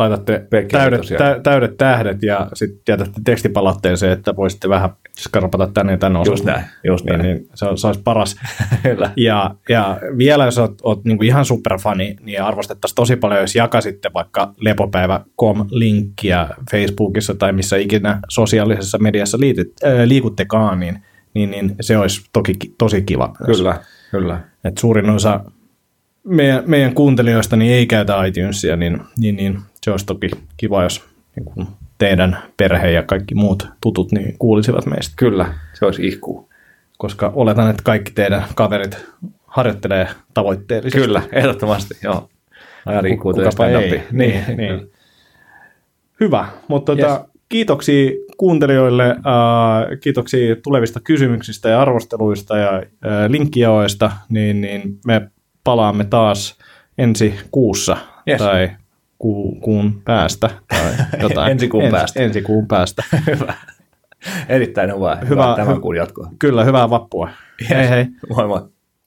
laitatte täydet, tä, täydet tähdet ja sitten jätätte tekstipalautteeseen, että voisitte vähän skarpata tänne ja tänne Just osastolle. näin, just Niin, näin. niin se, on- se olisi paras. Ja, ja vielä jos oot, oot niinku ihan superfani, niin arvostettaisiin tosi paljon, jos jakasitte vaikka lepopäivä.com-linkkiä Facebookissa tai missä ikinä sosiaalisessa mediassa liityt, äh, liikuttekaan, niin, niin, niin se olisi toki ki- tosi kiva. myös. Kyllä, kyllä. Et suurin osa meidän, meidän kuuntelijoista niin ei käytä iTunesia, niin, niin, niin se olisi toki kiva, jos niin kuin teidän perhe ja kaikki muut tutut niin kuulisivat meistä. Kyllä, se olisi ihku. Koska oletan, että kaikki teidän kaverit harjoittelee tavoitteellisesti. Kyllä, ehdottomasti, joo. Kukapa ei. Niin, niin. Hyvä, mutta Yes. tota, kiitoksia kuuntelijoille, äh, kiitoksia tulevista kysymyksistä ja arvosteluista ja äh, linkkijaoista, niin, niin me palaamme taas ensi kuussa Yes. tai ku, kuun päästä tai jotain. Ensi kuun Ens- päästä. Ensi kuun päästä. Hyvä. Erittäin hyvä. Hyvä- Hyvä tämän kuun jatkoa. Kyllä, hyvää vappua. Hei hei. Moi moi.